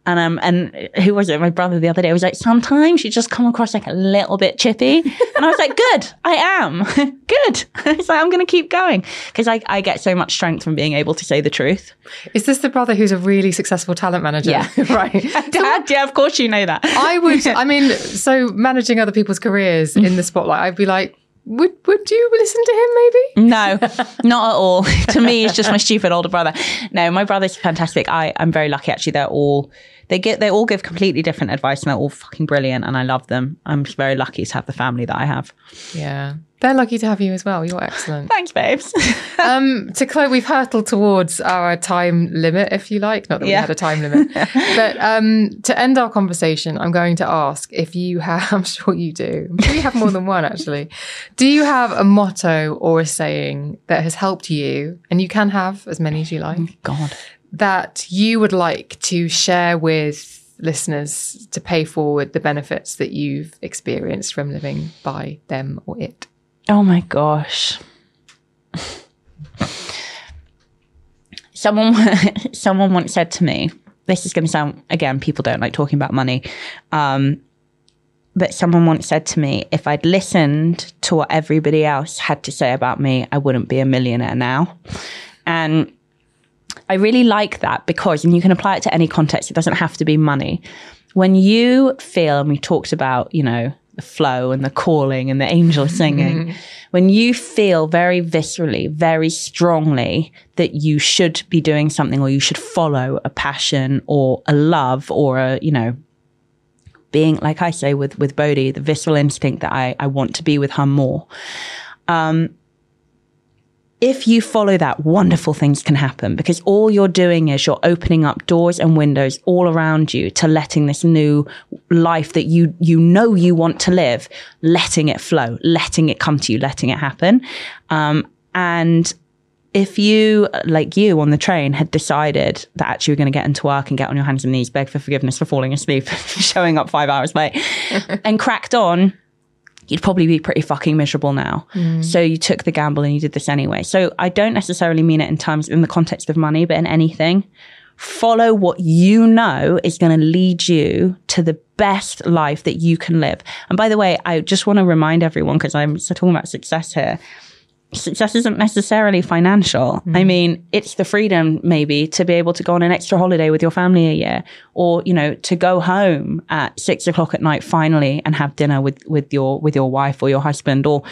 And um, and who was it? My brother the other day was like, sometimes you just come across like a little bit chippy. And I was like, good, I am. good. Like, I'm going to keep going because I, I get so much strength from being able to say the truth. Is this the brother who's a really successful talent manager? Yeah. right. Dad, yeah, of course you know that. I would, I mean, so managing other people's careers in the spotlight, I'd be like, would would you listen to him maybe? No, not at all. to me, he's just my stupid older brother. No, my brother's fantastic. I, I'm very lucky actually. They're all they get they all give completely different advice and they're all fucking brilliant and I love them. I'm very lucky to have the family that I have. Yeah. They're lucky to have you as well. You're excellent. Thanks, babes. um, to close, we've hurtled towards our time limit, if you like. Not that yeah. we had a time limit, but um, to end our conversation, I'm going to ask if you have. I'm sure you do. I'm sure you have more than one, actually. Do you have a motto or a saying that has helped you, and you can have as many as you like? God, that you would like to share with listeners to pay forward the benefits that you've experienced from living by them or it? Oh my gosh. someone someone once said to me, this is going to sound again, people don't like talking about money. Um, but someone once said to me, if I'd listened to what everybody else had to say about me, I wouldn't be a millionaire now. And I really like that because, and you can apply it to any context, it doesn't have to be money. When you feel, and we talked about, you know, the flow and the calling and the angel singing, when you feel very viscerally, very strongly that you should be doing something or you should follow a passion or a love or a, you know, being, like I say with, with Bodhi, the visceral instinct that I, I want to be with her more. Um, if you follow that, wonderful things can happen because all you're doing is you're opening up doors and windows all around you to letting this new life that you, you know you want to live, letting it flow, letting it come to you, letting it happen. Um, and if you, like you on the train, had decided that actually you're going to get into work and get on your hands and knees, beg for forgiveness for falling asleep, showing up five hours late, and cracked on, you'd probably be pretty fucking miserable now. Mm. So you took the gamble and you did this anyway. So I don't necessarily mean it in terms in the context of money, but in anything. Follow what you know is going to lead you to the best life that you can live. And by the way, I just want to remind everyone because I'm talking about success here. Success isn't necessarily financial. I mean, it's the freedom maybe to be able to go on an extra holiday with your family a year or, you know, to go home at six o'clock at night finally and have dinner with, with your, with your wife or your husband or,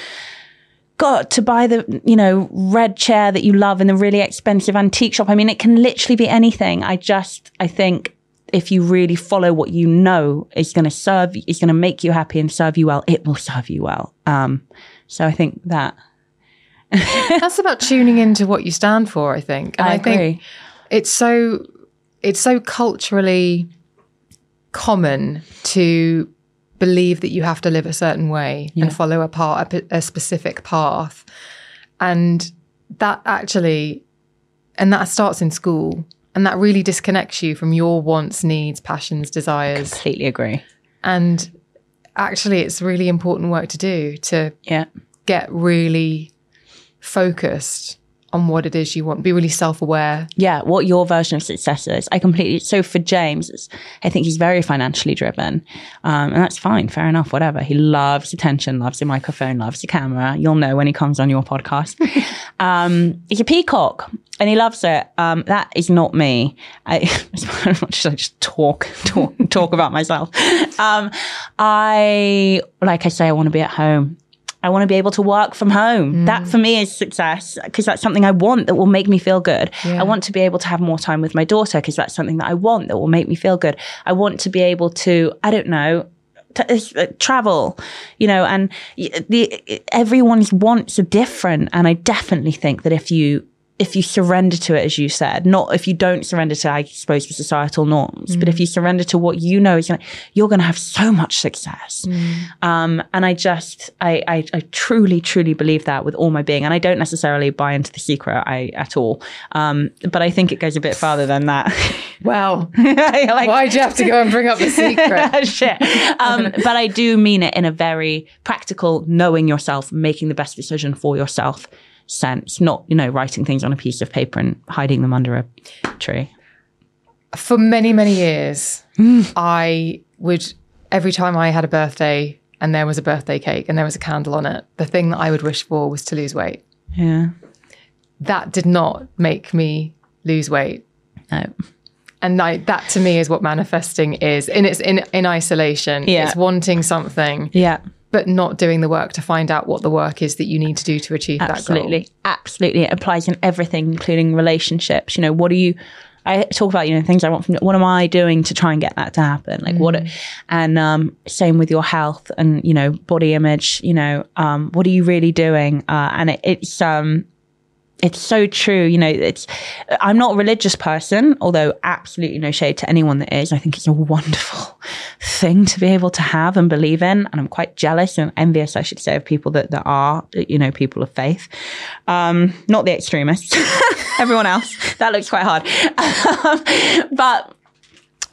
got to buy the, you know, red chair that you love in the really expensive antique shop. I mean, it can literally be anything. I just, I think if you really follow what you know is going to serve, is going to make you happy and serve you well, it will serve you well. Um, so I think that. That's about tuning into what you stand for, I think. And I I, think it's so it's so culturally common to believe that you have to live a certain way and follow a part a, a specific path and that actually and that starts in school and that really disconnects you from your wants needs passions desires Completely agree. and actually it's really important work to do to Yeah. get really focused on what it is you want be really self-aware yeah, what your version of success is. I completely, so for James, I think he's very financially driven. Um, and that's fine, fair enough, whatever. He loves attention, loves a microphone, loves a camera. You'll know when he comes on your podcast. um, he's a peacock and he loves it. Um, that is not me. I, as much as I just talk, talk, talk about myself. Um, I, like I say, I want to be at home. I want to be able to work from home. That for me is success because that's something I want that will make me feel good. I want to be able to have more time with my daughter because that's something that I want that will make me feel good. I want to be able to, I don't know, t- uh, travel, you know, and the everyone's wants are different. And I definitely think that if you if you surrender to it, as you said, not if you don't surrender to, I suppose, the societal norms, but if you surrender to what you know is, you're going to have so much success. Um, and I just, I, I, I truly, truly believe that with all my being. And I don't necessarily buy into the secret I, at all. Um, but I think it goes a bit farther than that. wow like, why'd you have to go and bring up the secret Shit. Um, but I do mean it in a very practical, knowing yourself, making the best decision for yourself sense, not, you know, writing things on a piece of paper and hiding them under a tree. for many many years i would every time i had a birthday and there was a birthday cake and there was a candle on it the thing that i would wish for was to lose weight Yeah. that did not make me lose weight No. and I, that to me is what manifesting is in its in, in isolation Yeah. it's wanting something Yeah. But not doing the work to find out what the work is that you need to do to achieve that goal Absolutely. Absolutely. It applies in everything, including relationships. You know, what do you, I talk about, you know, things I want from, what am I doing to try and get that to happen? Like what, and, um, same with your health and, you know, body image, you know, um, what are you really doing? Uh, and it, it's, um, it's so true. You know, it's, I'm not a religious person, although absolutely no shade to anyone that is. I think it's a wonderful thing to be able to have and believe in. And I'm quite jealous and envious, I should say, of people that, that are, you know, people of faith. Um, not the extremists, everyone else. That looks quite hard. Um, but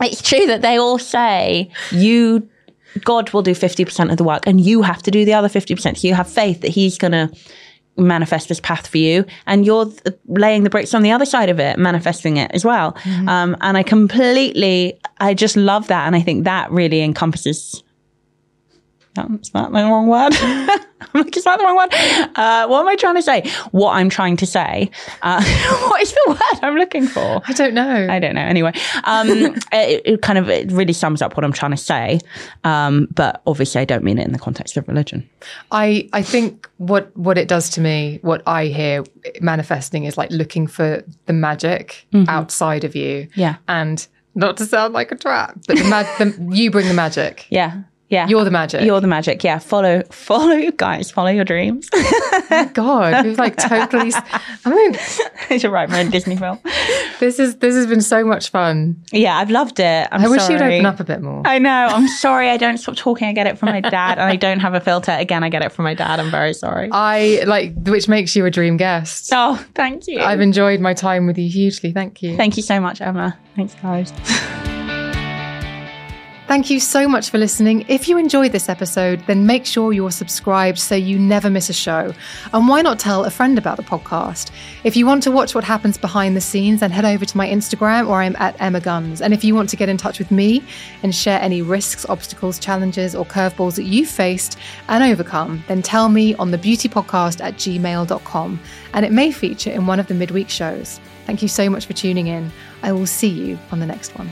it's true that they all say you God will do 50% of the work and you have to do the other 50%. So you have faith that he's going to manifest this path for you and you're th- laying the bricks on the other side of it manifesting it as well. Um, and i completely i just love that and i think that really encompasses Oh, is that the wrong word? I'm like, is that the wrong word? Uh, what am I trying to say? What I'm trying to say. Uh, what is the word I'm looking for? i don't know I don't know. Anyway, um, it, it kind of it really sums up what I'm trying to say. Um, but obviously, I don't mean it in the context of religion. I I think what what it does to me, what I hear manifesting is like looking for the magic outside of you. Yeah. And not to sound like a trap, but the, mag- the you bring the magic. Yeah, yeah. You're the magic. You're the magic. Yeah. Follow, follow, you guys. Follow your dreams. Oh God, we've like totally. I mean, You're right. We're in Disney film. this is this has been so much fun. Yeah, I've loved it. I'm I wish you'd open up a bit more. I know. I'm sorry. I don't stop talking. I get it from my dad, and I don't have a filter. Again, I get it from my dad. I'm very sorry. I like, which makes you a dream guest. oh, thank you. I've enjoyed my time with you hugely. Thank you. Thank you so much, Emma. Thanks, guys. Thank you so much for listening. If you enjoyed this episode, then make sure you're subscribed so you never miss a show. And why not tell a friend about the podcast? If you want to watch what happens behind the scenes, then head over to my Instagram or I'm at Emma Guns. And if you want to get in touch with me and share any risks, obstacles, challenges, or curveballs that you've faced and overcome, then tell me on the beautypodcast at gmail.com. And it may feature in one of the midweek shows. Thank you so much for tuning in. I will see you on the next one.